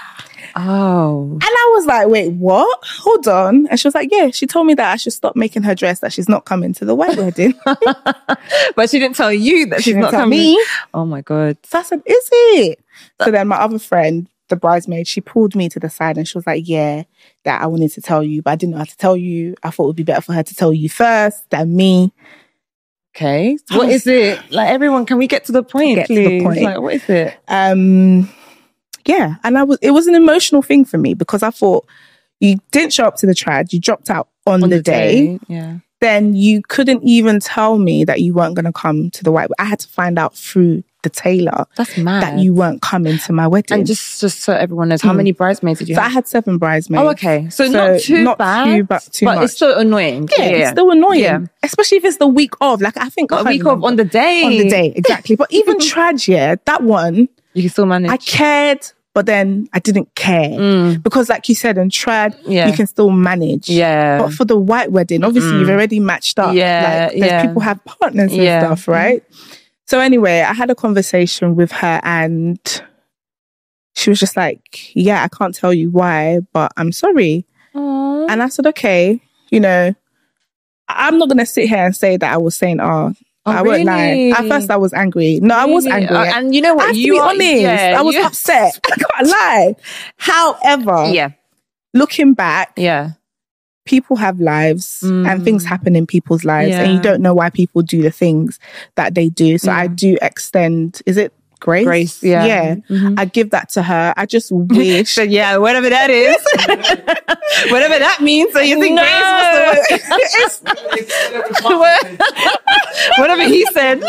Speaker 1: Oh.
Speaker 2: And I was like, wait, what? Hold on. And she was like, yeah, she told me that I should stop making her dress, that she's not coming to the white wedding.
Speaker 1: but she didn't tell you that
Speaker 2: she
Speaker 1: she's not coming.
Speaker 2: me.
Speaker 1: Oh my god.
Speaker 2: So I said, is it? So then my other friend, the bridesmaid, she pulled me to the side and she was like, yeah, that I wanted to tell you, but I didn't know how to tell you. I thought it would be better for her to tell you first than me.
Speaker 1: Okay. What is it? Like everyone, can we get to the point?
Speaker 2: Get to the point.
Speaker 1: Like what is it?
Speaker 2: um yeah and i was it was an emotional thing for me because i thought you didn't show up to the trad you dropped out on, the, day,
Speaker 1: Yeah.
Speaker 2: then you couldn't even tell me that you weren't going to come to the white i had to find out through the tailor
Speaker 1: That's mad.
Speaker 2: that you weren't coming to my wedding
Speaker 1: and just just so everyone knows, how
Speaker 2: Hmm.
Speaker 1: many bridesmaids did you
Speaker 2: so i had seven bridesmaids
Speaker 1: Oh, okay. So,
Speaker 2: So
Speaker 1: not too
Speaker 2: not
Speaker 1: bad,
Speaker 2: too ba- too
Speaker 1: but
Speaker 2: much.
Speaker 1: it's still annoying.
Speaker 2: yeah, it's still annoying
Speaker 1: Yeah.
Speaker 2: especially if it's the week of like i think I
Speaker 1: a week
Speaker 2: remember.
Speaker 1: on the day.
Speaker 2: on the day exactly but even trad yeah that one
Speaker 1: you can still manage.
Speaker 2: I cared, but then I didn't care.
Speaker 1: Mm,
Speaker 2: Because, like you said, in trad,
Speaker 1: Yeah.
Speaker 2: you can still manage.
Speaker 1: yeah.
Speaker 2: But for the white wedding, obviously,
Speaker 1: Mm.
Speaker 2: you've already matched up.
Speaker 1: Yeah,
Speaker 2: Like,
Speaker 1: yeah.
Speaker 2: people have partners and
Speaker 1: Yeah.
Speaker 2: stuff, right? So, anyway, I had a conversation with her and she was just like, Yeah, I can't tell you why, but I'm sorry.
Speaker 1: Aw.
Speaker 2: And I said, Okay, you know, I- I'm not going to sit here and say that I was saying, Oh,
Speaker 1: Oh,
Speaker 2: I won't lie. At first, I was angry. No, I was
Speaker 1: Really?
Speaker 2: angry.
Speaker 1: Uh, and you know
Speaker 2: I
Speaker 1: what?
Speaker 2: have
Speaker 1: you
Speaker 2: to be
Speaker 1: are-
Speaker 2: honest.
Speaker 1: yeah,
Speaker 2: I was upset. I can't lie. However,
Speaker 1: Yeah.
Speaker 2: looking back,
Speaker 1: Yeah.
Speaker 2: People have lives
Speaker 1: Mm.
Speaker 2: and things happen in people's lives, and you don't know why people do the things that they do. So I do extend. Is it grace?
Speaker 1: Grace. Yeah.
Speaker 2: Yeah.
Speaker 1: Mhm.
Speaker 2: I give that to her. I just wish.
Speaker 1: So yeah, whatever that is, whatever that means. So you think
Speaker 2: No.
Speaker 1: grace was the word. whatever he said.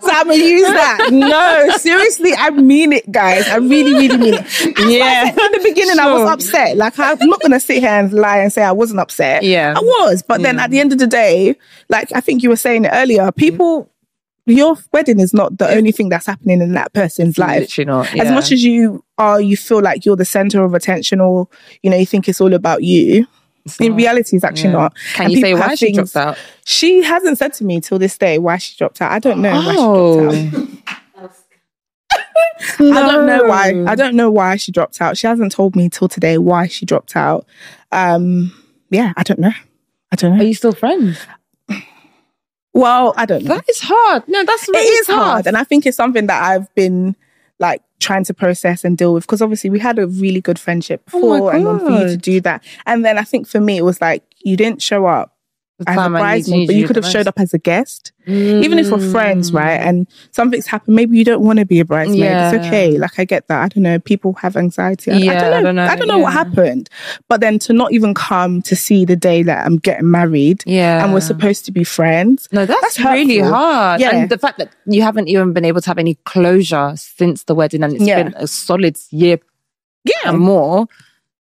Speaker 2: so I'm gonna use that. No, seriously, I mean it, guys. I really, really mean it.
Speaker 1: Yeah.
Speaker 2: In the beginning, I was upset. Like I'm not gonna sit here and lie and say I wasn't upset.
Speaker 1: Yeah.
Speaker 2: I was, but then at the end of the day, like I think you were saying it earlier, people, your wedding is not the only thing that's happening in that person's life.
Speaker 1: Literally not.
Speaker 2: As much as you are, you feel like you're the center of attention, or you know, you think it's all about you. In reality, it's actually not.
Speaker 1: Can
Speaker 2: And
Speaker 1: you say why she
Speaker 2: things-
Speaker 1: dropped out?
Speaker 2: She hasn't said to me till this day why she dropped out. I don't know why she dropped out.
Speaker 1: Oh,
Speaker 2: I don't know why. I don't know why she dropped out. She hasn't told me till today why she dropped out. Um, yeah, I don't know. I don't know.
Speaker 1: Are you still friends?
Speaker 2: Well, I don't know.
Speaker 1: That is hard. No, that's
Speaker 2: It
Speaker 1: really
Speaker 2: is
Speaker 1: tough.
Speaker 2: hard, and I think it's something that I've been like trying to process and deal with because obviously we had a really good friendship
Speaker 1: Oh
Speaker 2: before, and then for you to do that, and then I think for me it was like you didn't show up
Speaker 1: The
Speaker 2: as a
Speaker 1: I
Speaker 2: bridesmaid, but you could have showed up as a guest. even if we're friends,
Speaker 1: Mm.
Speaker 2: right? And something's happened, maybe you don't want to be a bridesmaid. It's okay. Like I get that. I don't know. People have anxiety. I, I
Speaker 1: Yeah,
Speaker 2: don't know.
Speaker 1: I don't know.
Speaker 2: I don't know what happened. But then to not even come to see the day that I'm getting married
Speaker 1: Yeah.
Speaker 2: and we're supposed to be friends.
Speaker 1: No, that's,
Speaker 2: That's
Speaker 1: really hard.
Speaker 2: Yeah.
Speaker 1: And the fact that you haven't even been able to have any closure since the wedding and it's
Speaker 2: Yeah.
Speaker 1: been a solid year
Speaker 2: Yeah.
Speaker 1: and more,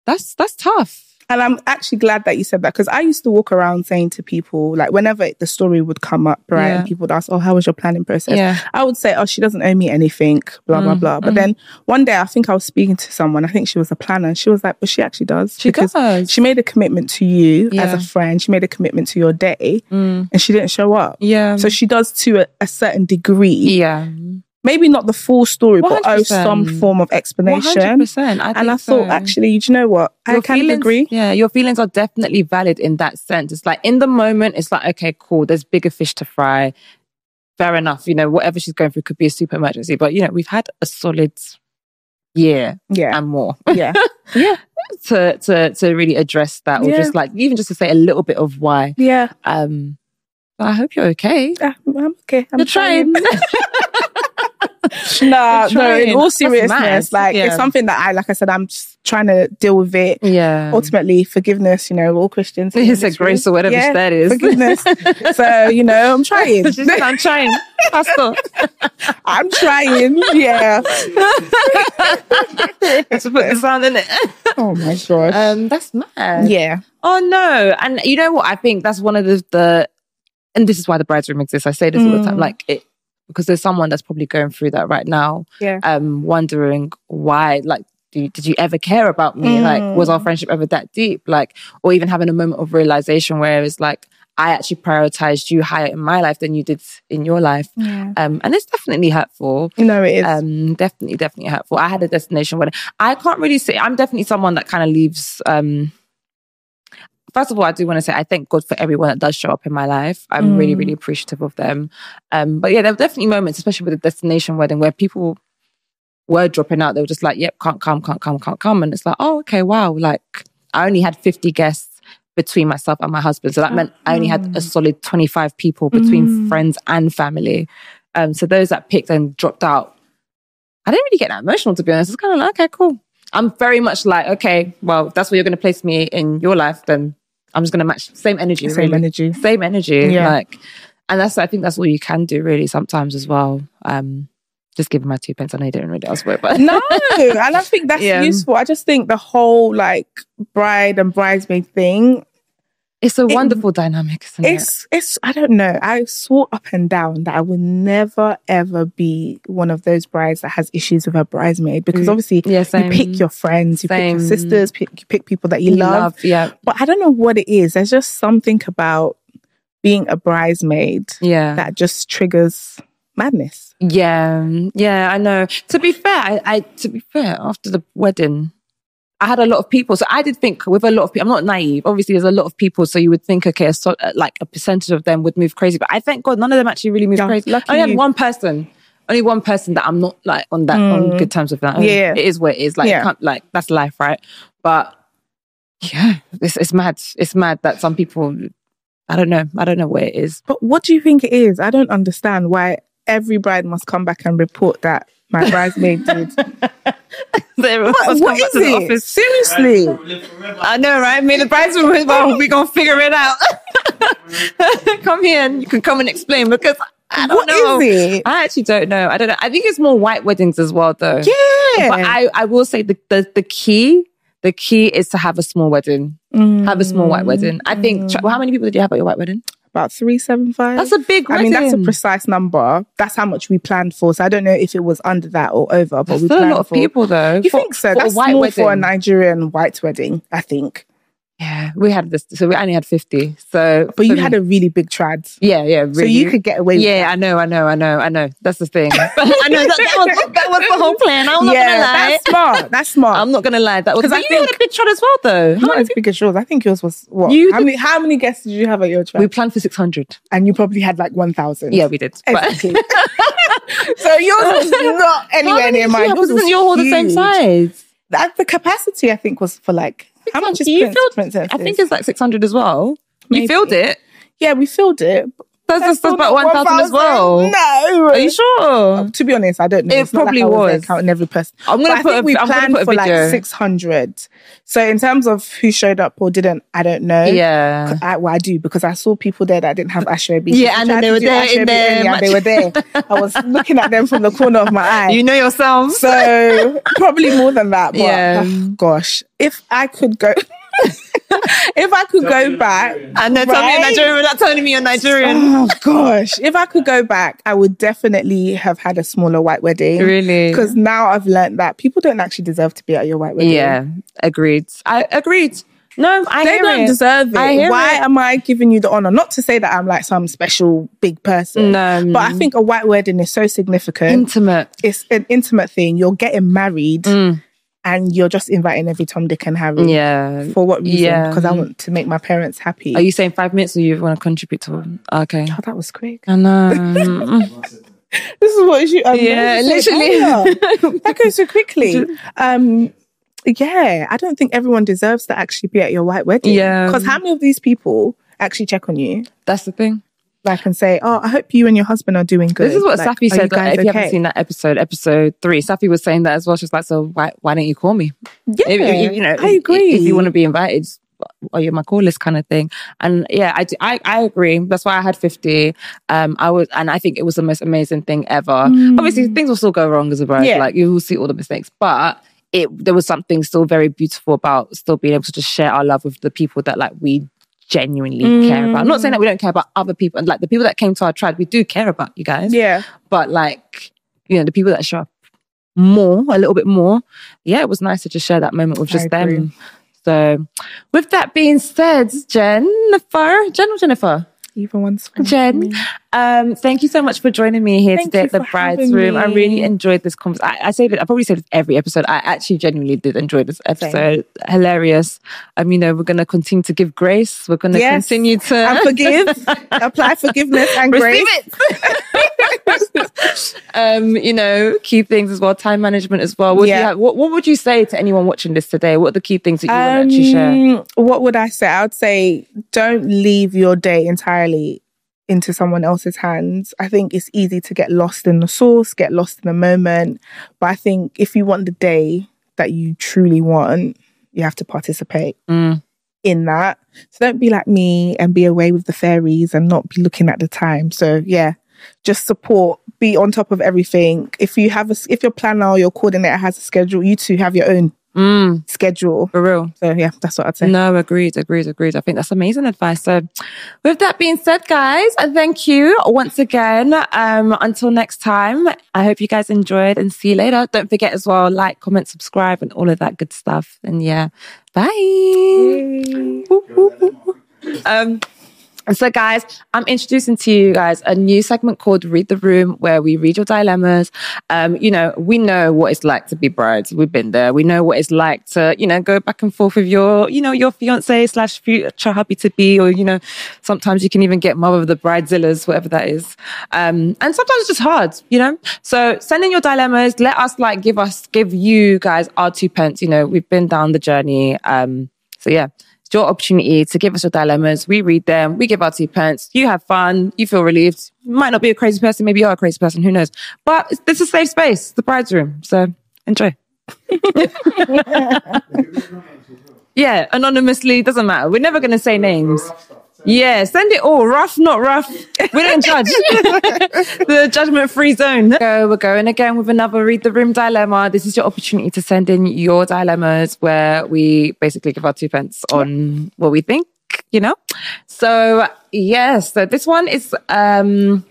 Speaker 1: that's that's tough.
Speaker 2: And I'm actually glad that you said that because I used to walk around saying to people, like, whenever the story would come up, right?
Speaker 1: Yeah.
Speaker 2: And people would ask, Oh, how was your planning process?
Speaker 1: Yeah.
Speaker 2: I would say, Oh, she doesn't owe me anything, blah, blah,
Speaker 1: Mm,
Speaker 2: blah. But
Speaker 1: mm.
Speaker 2: then one day I think I was speaking to someone, I think she was a planner. She was like, But she actually does.
Speaker 1: She
Speaker 2: because
Speaker 1: does.
Speaker 2: She made a commitment to you as a friend, she made a commitment to your day,
Speaker 1: Mm.
Speaker 2: and she didn't show up.
Speaker 1: Yeah.
Speaker 2: So she does to a, a certain degree,
Speaker 1: yeah.
Speaker 2: Maybe not the full story, but owe
Speaker 1: 100%.
Speaker 2: some form of explanation.
Speaker 1: 100%. I
Speaker 2: And I thought, actually, do you know what? I
Speaker 1: Your
Speaker 2: kind of
Speaker 1: feelings-
Speaker 2: agree.
Speaker 1: Yeah, your feelings are definitely valid in that sense. It's like in the moment, it's like, okay, cool, there's bigger fish to fry. fair enough. You know, whatever she's going through could be a super emergency. But you know, we've had a solid year
Speaker 2: Yeah.
Speaker 1: and more
Speaker 2: yeah. Yeah.
Speaker 1: to to to really address that, or
Speaker 2: Yeah.
Speaker 1: just like even just to say a little bit of why.
Speaker 2: Yeah.
Speaker 1: Um, I hope you're okay.
Speaker 2: Ah, I'm okay. I'm
Speaker 1: You're trying.
Speaker 2: Nah,
Speaker 1: You're
Speaker 2: no, in all seriousness, like
Speaker 1: Yeah.
Speaker 2: it's something that I, like I said, I'm just trying to deal with it.
Speaker 1: yeah.
Speaker 2: Ultimately, forgiveness, you know, all Christians.
Speaker 1: It's a grace
Speaker 2: room.
Speaker 1: or whatever
Speaker 2: Yeah,
Speaker 1: that is.
Speaker 2: Forgiveness. so, you know, I'm trying.
Speaker 1: I'm trying. Pastor.
Speaker 2: I'm trying. Yeah.
Speaker 1: to put the sound in it.
Speaker 2: Oh my gosh.
Speaker 1: Um, that's mad.
Speaker 2: yeah.
Speaker 1: Oh no. And you know what? I think that's one of the the and this is why the bride's room exists. I say this all the time.
Speaker 2: Mm.
Speaker 1: Like it because there's someone that's probably going through that right now.
Speaker 2: Yeah.
Speaker 1: Um, wondering why, like, do you, did you ever care about me? Like, was our friendship ever that deep? Like, or even having a moment of realization where it's like, I actually prioritized you higher in my life than you did in your life.
Speaker 2: Yeah.
Speaker 1: Um, and it's definitely hurtful.
Speaker 2: No, it is.
Speaker 1: Um, definitely, definitely hurtful. I had a destination wedding. I can't really say. I'm definitely someone that kind of leaves. Um, first of all, I do want to say I thank God for everyone that does show up in my life. I'm really,
Speaker 2: Mm.
Speaker 1: really appreciative of them. Um, but yeah, there were definitely moments, especially with the destination wedding, where people were dropping out. They were just like, "Yep, can't come, can't come, can't come," and it's like, "Oh, okay, wow." Like I only had 50 guests between myself and my husband, so that meant I only had a solid 25 people between
Speaker 2: Mm.
Speaker 1: friends and family. Um, so those that picked and dropped out I didn't really get that emotional to be honest. It's kind of like, okay, cool. I'm very much like, okay, well, if that's where you're going to place me in your life, then I'm just going to match same energy.
Speaker 2: Same
Speaker 1: really.
Speaker 2: energy.
Speaker 1: Same energy.
Speaker 2: Yeah.
Speaker 1: Like, and that's, I think that's all you can do really sometimes as well. Um, just giving my two pence. I know you didn't really ask for it, but
Speaker 2: No, and I think that's
Speaker 1: Yeah.
Speaker 2: useful. I just think the whole like bride and bridesmaid thing,
Speaker 1: it's a
Speaker 2: It-
Speaker 1: wonderful dynamic, isn't it?
Speaker 2: it's it's I don't know. I swore up and down that I would never ever be one of those brides that has issues with her bridesmaid because
Speaker 1: Mm.
Speaker 2: obviously
Speaker 1: Yeah,
Speaker 2: you pick your friends, you pick your sisters, pick, you pick people that you love.
Speaker 1: yeah,
Speaker 2: But I don't know what it is. There's just something about being a bridesmaid
Speaker 1: yeah.
Speaker 2: that just triggers madness.
Speaker 1: Yeah, yeah, I know. To be fair, I, I to be fair, after the wedding, I had a lot of people. So I did think with a lot of people, I'm not naive. Obviously, there's a lot of people, so you would think, okay, so, uh, like a percentage of them would move crazy. But I thank God none of them actually really moved
Speaker 2: Yeah,
Speaker 1: crazy.
Speaker 2: lucky
Speaker 1: I only had one person. Only one person that I'm not like on that on good terms with. That
Speaker 2: Mm. Yeah.
Speaker 1: it is what it is. Like,
Speaker 2: Yeah.
Speaker 1: can't, like that's life, right? But yeah, it's it's mad. It's mad that some people. I don't know. I don't know where it is.
Speaker 2: But what do you think it is? I don't understand why every bride must come back and report that my bridesmaid did.
Speaker 1: What,
Speaker 2: what, what is it? Seriously.
Speaker 1: I know, right? Me and the bridesmaid, well, we're going to figure it out. come here and you can come and explain because I don't
Speaker 2: What
Speaker 1: know.
Speaker 2: is it?
Speaker 1: I actually don't know. I don't know. I think it's more white weddings as well, though.
Speaker 2: Yeah.
Speaker 1: But I, I will say the, the, the key, the key is to have a small wedding. Have a small white wedding. I think, mm. well, how many people did you have at your white wedding?
Speaker 2: About 375.
Speaker 1: That's a big
Speaker 2: I mean, that's a precise number. That's how much we planned for. So I don't know if it was under that or over, but
Speaker 1: That's
Speaker 2: we
Speaker 1: still a
Speaker 2: planned
Speaker 1: lot of
Speaker 2: for.
Speaker 1: people, though.
Speaker 2: You
Speaker 1: for-
Speaker 2: think so? That's
Speaker 1: white
Speaker 2: small for a. Nigerian white wedding, I think.
Speaker 1: Yeah, we had this. So we only had 50. So,
Speaker 2: But you had a really big trad.
Speaker 1: yeah, yeah, really.
Speaker 2: So you could get away with
Speaker 1: Yeah, I know, I know, I know, I know. That's the thing. I know that, that, was, that was the whole plan. I'm not
Speaker 2: yeah,
Speaker 1: gonna lie.
Speaker 2: that's smart. That's smart.
Speaker 1: I'm not gonna lie. That was
Speaker 2: 'Cause I
Speaker 1: you had a big shot as well, though. How
Speaker 2: not
Speaker 1: many
Speaker 2: as big as yours. I think yours was what?
Speaker 1: You
Speaker 2: how
Speaker 1: did-
Speaker 2: many how many guests did you have at your trad?
Speaker 1: We planned for 600.
Speaker 2: and you probably had like one thousand.
Speaker 1: Yeah, we did. But
Speaker 2: Exactly. so yours was not anywhere near mine.
Speaker 1: have?
Speaker 2: Yours
Speaker 1: Wasn't
Speaker 2: was
Speaker 1: your hall the same size?
Speaker 2: That the capacity I think was for like how much is
Speaker 1: you
Speaker 2: Prince,
Speaker 1: filled,
Speaker 2: Princess?
Speaker 1: I think it's like 600 as well.
Speaker 2: Maybe.
Speaker 1: You filled it.
Speaker 2: yeah, we filled it.
Speaker 1: That's, that's, about 1,000 as well.
Speaker 2: No,
Speaker 1: Are you sure?
Speaker 2: To be honest, I don't know.
Speaker 1: It
Speaker 2: It's
Speaker 1: probably
Speaker 2: like was,
Speaker 1: was.
Speaker 2: counting every person.
Speaker 1: I'm gonna
Speaker 2: I
Speaker 1: put
Speaker 2: think
Speaker 1: a,
Speaker 2: we
Speaker 1: I'm
Speaker 2: planned
Speaker 1: put
Speaker 2: for like six hundred. So in terms of who showed up or didn't, I don't know.
Speaker 1: yeah.
Speaker 2: I, well, I do because I saw people there that didn't have aso ebi.
Speaker 1: Yeah, and then they were there in there.
Speaker 2: Yeah, they were there. I was looking at them from the corner of my eye.
Speaker 1: You know yourself.
Speaker 2: So probably more than that. But
Speaker 1: Yeah.
Speaker 2: oh, gosh, if I could go, if I could go back,
Speaker 1: and then tell me you're
Speaker 2: Right?
Speaker 1: Nigerian without telling me you're Nigerian.
Speaker 2: oh gosh, if I could go back, I would definitely have had a smaller white wedding.
Speaker 1: Really?
Speaker 2: Because now I've learned that people don't actually deserve to be at your white wedding.
Speaker 1: Yeah, agreed. I agreed. No, I
Speaker 2: They
Speaker 1: hear
Speaker 2: don't
Speaker 1: it.
Speaker 2: deserve it.
Speaker 1: I hear
Speaker 2: Why
Speaker 1: it.
Speaker 2: am I giving you the honor? Not to say that I'm like some special big person.
Speaker 1: No.
Speaker 2: But I think a white wedding is so significant.
Speaker 1: intimate.
Speaker 2: it's an intimate thing. You're getting married
Speaker 1: Mm.
Speaker 2: And you're just inviting every Tom, Dick, and Harry.
Speaker 1: Yeah.
Speaker 2: For what reason?
Speaker 1: Yeah.
Speaker 2: Because I want to make my parents happy.
Speaker 1: Are you saying five minutes or you want to contribute to one? Okay.
Speaker 2: Oh, that was quick.
Speaker 1: I know.
Speaker 2: This is what you. Um,
Speaker 1: Yeah,
Speaker 2: what you said
Speaker 1: literally.
Speaker 2: that goes so quickly. Um, yeah, I don't think everyone deserves to actually be at your white wedding.
Speaker 1: Yeah.
Speaker 2: Because how many of these people actually check on you?
Speaker 1: That's the thing.
Speaker 2: Like and say, "Oh, I hope you and your husband are doing good."
Speaker 1: This is what
Speaker 2: like,
Speaker 1: Safi said.
Speaker 2: guys
Speaker 1: if you haven't seen that episode, episode three, Safi was saying that as well. She's like, "So why why don't you call me?
Speaker 2: yeah,
Speaker 1: If- if- you know,
Speaker 2: I agree.
Speaker 1: If, you want to be invited, are you on my call list kind of thing?" And yeah, I, do- I I agree. That's why I had fifty. Um, I was, and I think it was the most amazing thing ever. Obviously, things will still go wrong as a bride.
Speaker 2: Mm. Yeah.
Speaker 1: Like you will see all the mistakes, but. It, there was something still very beautiful about still being able to just share our love with the people that like we genuinely care about. I'm not saying that we don't care about other people and like the people that came to our tribe, we do care about you guys.
Speaker 2: Yeah,
Speaker 1: but like you know the people that show up more a little bit more yeah it was nice to just share that moment with just them. so with that being said jennifer jen jennifer
Speaker 2: even one's fine.
Speaker 1: jen um thank you so much for joining me here
Speaker 2: Thank
Speaker 1: today at the bride's room i really enjoyed this conversation I, I say that i probably say this every episode i actually genuinely did enjoy this episode hilarious um you know we're gonna continue to give grace we're gonna
Speaker 2: Yes.
Speaker 1: continue to
Speaker 2: and forgive, apply forgiveness and
Speaker 1: Receive
Speaker 2: grace.
Speaker 1: it. um, you know, key things as well, time management as well. You
Speaker 2: Yeah.
Speaker 1: have, what, what would you say to anyone watching this today? What are the key things that you want to actually share?
Speaker 2: Um, What would I say? I would say don't leave your day entirely into someone else's hands. I think it's easy to get lost in the source, get lost in the moment. But I think if you want the day that you truly want, you have to participate
Speaker 1: Mm.
Speaker 2: in that. So don't be like me and be away with the fairies and not be looking at the time. So yeah, just support, be on top of everything. If you have a, if your planner or your coordinator has a schedule, you two have your own
Speaker 1: Mm,
Speaker 2: schedule.
Speaker 1: for real.
Speaker 2: So yeah, that's what I'd say.
Speaker 1: No, agreed, agreed, agreed. I think that's amazing advice. So, with that being said, guys, thank you once again. Um, until next time, I hope you guys enjoyed and see you later. Don't forget as well, like, comment, subscribe, and all of that good stuff. And yeah, bye. Um, so, guys, I'm introducing to you guys a new segment called Read the Room, where we read your dilemmas. Um, you know, we know what it's like to be brides. We've been there. We know what it's like to, you know, go back and forth with your, you know, your fiance slash future hubby to be, or, you know, sometimes you can even get mother of the bridezillas, whatever that is. Um, and sometimes it's just hard, you know? So send in your dilemmas. Let us like give us, give you guys our two pence. You know, we've been down the journey. Um, so yeah, it's your opportunity to give us your dilemmas. We read them. We give our two pence. You have fun. You feel relieved. You might not be a crazy person. Maybe you're a crazy person. Who knows? But this is a safe space, the bride's room. So enjoy. yeah, anonymously doesn't matter. We're never going to say names. Yeah, send it all. Rough, not rough. We don't judge. the judgment free zone. So we're going again with another read the room dilemma. This is your opportunity to send in your dilemmas where we basically give our two pence on what we think, you know? So, yes, so this one is um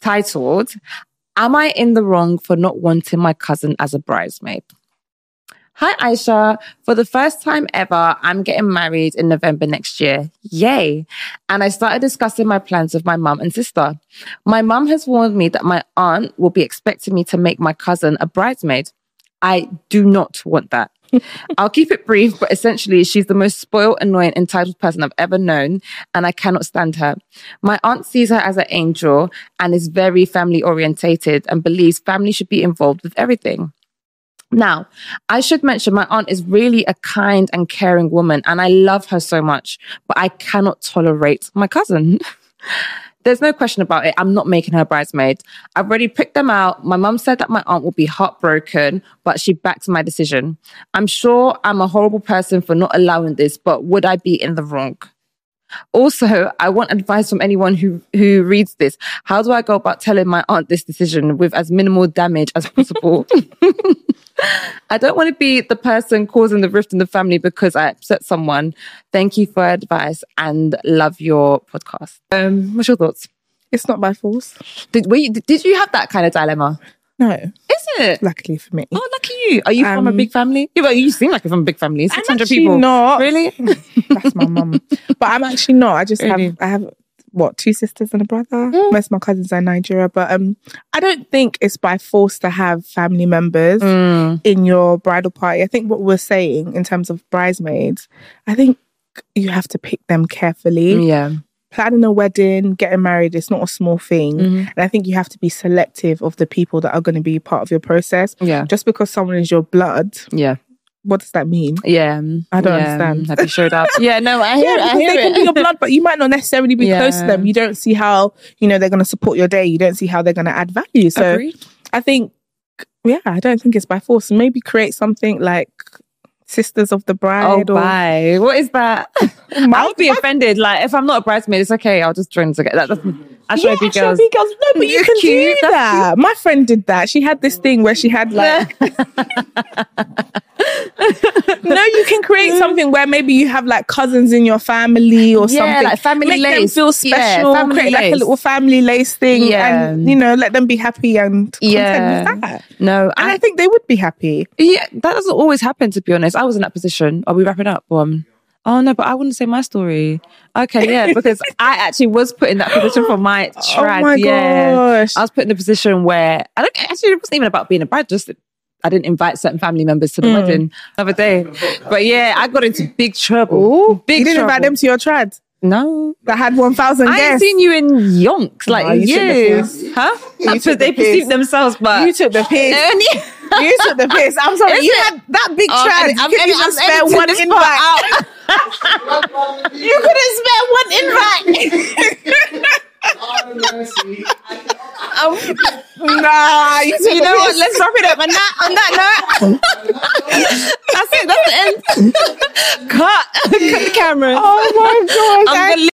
Speaker 1: titled Am I in the wrong for not wanting my cousin as a bridesmaid? Hi, Aisha. For the first time ever, I'm getting married in November next year. Yay. And I started discussing my plans with my mum and sister. My mum has warned me that my aunt will be expecting me to make my cousin a bridesmaid. I do not want that. I'll keep it brief, but essentially, she's the most spoiled, annoying, entitled person I've ever known, and I cannot stand her. My aunt sees her as an angel and is very family orientated and believes family should be involved with everything. Now, I should mention my aunt is really a kind and caring woman, and I love her so much, but I cannot tolerate my cousin. There's no question about it. I'm not making her bridesmaid. I've already picked them out. My mum said that my aunt will be heartbroken, but she backs my decision. I'm sure I'm a horrible person for not allowing this, but would I be in the wrong? Also, I want advice from anyone who, who reads this. How do I go about telling my aunt this decision with as minimal damage as possible? I don't want to be the person causing the rift in the family because I upset someone. Thank you for advice and love your podcast. Um, what's your thoughts?
Speaker 2: It's not by force.
Speaker 1: Did we? Did you have that kind of dilemma?
Speaker 2: No,
Speaker 1: Is it?
Speaker 2: luckily for me.
Speaker 1: Oh, lucky you. Are you from a
Speaker 2: Um,
Speaker 1: big family? Yeah, well, you seem like you're from a big family. Six hundred
Speaker 2: actually
Speaker 1: people.
Speaker 2: not.
Speaker 1: Really?
Speaker 2: That's my mum. But I'm actually not. I just
Speaker 1: Really?
Speaker 2: have I have what two sisters and a brother.
Speaker 1: Mm.
Speaker 2: Most of my cousins are in Nigeria, but um, I don't think it's by force to have family members
Speaker 1: Mm.
Speaker 2: in your bridal party. I think what we're saying in terms of bridesmaids, I think you have to pick them carefully.
Speaker 1: Yeah.
Speaker 2: Planning a wedding, getting married, it's not a small thing.
Speaker 1: Mhm.
Speaker 2: And I think you have to be selective of the people that are going to be part of your process.
Speaker 1: Yeah.
Speaker 2: Just because someone is your blood,
Speaker 1: Yeah.
Speaker 2: what does that mean?
Speaker 1: Yeah.
Speaker 2: I don't
Speaker 1: yeah.
Speaker 2: understand.
Speaker 1: Have you showed up? yeah, no, I hear
Speaker 2: Yeah,
Speaker 1: it. I hear
Speaker 2: they can be your blood, but you might not necessarily be close to them. You don't see how you know they're going to support your day. You don't see how they're going to add value. So
Speaker 1: Agreed.
Speaker 2: I think, yeah, I don't think it's by force. Maybe create something like Sisters of the
Speaker 1: Oh,
Speaker 2: Bride. or
Speaker 1: bye. What is that? I would be offended. Like, if I'm not a bridesmaid, it's okay. I'll just join together. That doesn't. I
Speaker 2: yeah,
Speaker 1: be girls.
Speaker 2: Girls. No, but you can
Speaker 1: cute.
Speaker 2: do that. My friend did that. She had this thing where she had like. no, you can create something where maybe you have like cousins in your family or
Speaker 1: Yeah,
Speaker 2: something.
Speaker 1: like family
Speaker 2: Make
Speaker 1: lace.
Speaker 2: them feel special.
Speaker 1: family
Speaker 2: create like a little family lace thing,
Speaker 1: Yeah.
Speaker 2: and you know, let them be happy and content
Speaker 1: Yeah.
Speaker 2: with that.
Speaker 1: No,
Speaker 2: And I,
Speaker 1: I,
Speaker 2: think they would be happy.
Speaker 1: yeah, that doesn't always happen. To be honest, I was in that position. Are we wrapping up? Um, oh no, but I wouldn't say my story. Okay, yeah, because I actually was put in that position for my trad.
Speaker 2: oh my
Speaker 1: yeah,
Speaker 2: gosh!
Speaker 1: I was put in a position where I don't actually it wasn't even about being a bride, just I didn't invite certain family members to the
Speaker 2: Mm.
Speaker 1: wedding the other day. But yeah, I got into big trouble.
Speaker 2: Ooh,
Speaker 1: big
Speaker 2: you didn't
Speaker 1: trouble.
Speaker 2: invite them to your trad
Speaker 1: No.
Speaker 2: that had one thousand
Speaker 1: I ain't seen you in yonks like
Speaker 2: Nah, you
Speaker 1: years. Huh?
Speaker 2: You
Speaker 1: That's what they
Speaker 2: the piss.
Speaker 1: perceive themselves, but
Speaker 2: You took the piss. you took the piss. I'm sorry.
Speaker 1: Is
Speaker 2: you
Speaker 1: it?
Speaker 2: had that big
Speaker 1: Oh,
Speaker 2: trad.
Speaker 1: I'm-
Speaker 2: you couldn't
Speaker 1: I'm-
Speaker 2: even
Speaker 1: I'm
Speaker 2: spare one invite.
Speaker 1: out.
Speaker 2: you couldn't spare one invite.
Speaker 1: Um,
Speaker 2: nah, you
Speaker 1: you know what? Let's wrap it up. On that, on that note, that's it. That's the end. Cut. Cut the camera.
Speaker 2: Oh my god!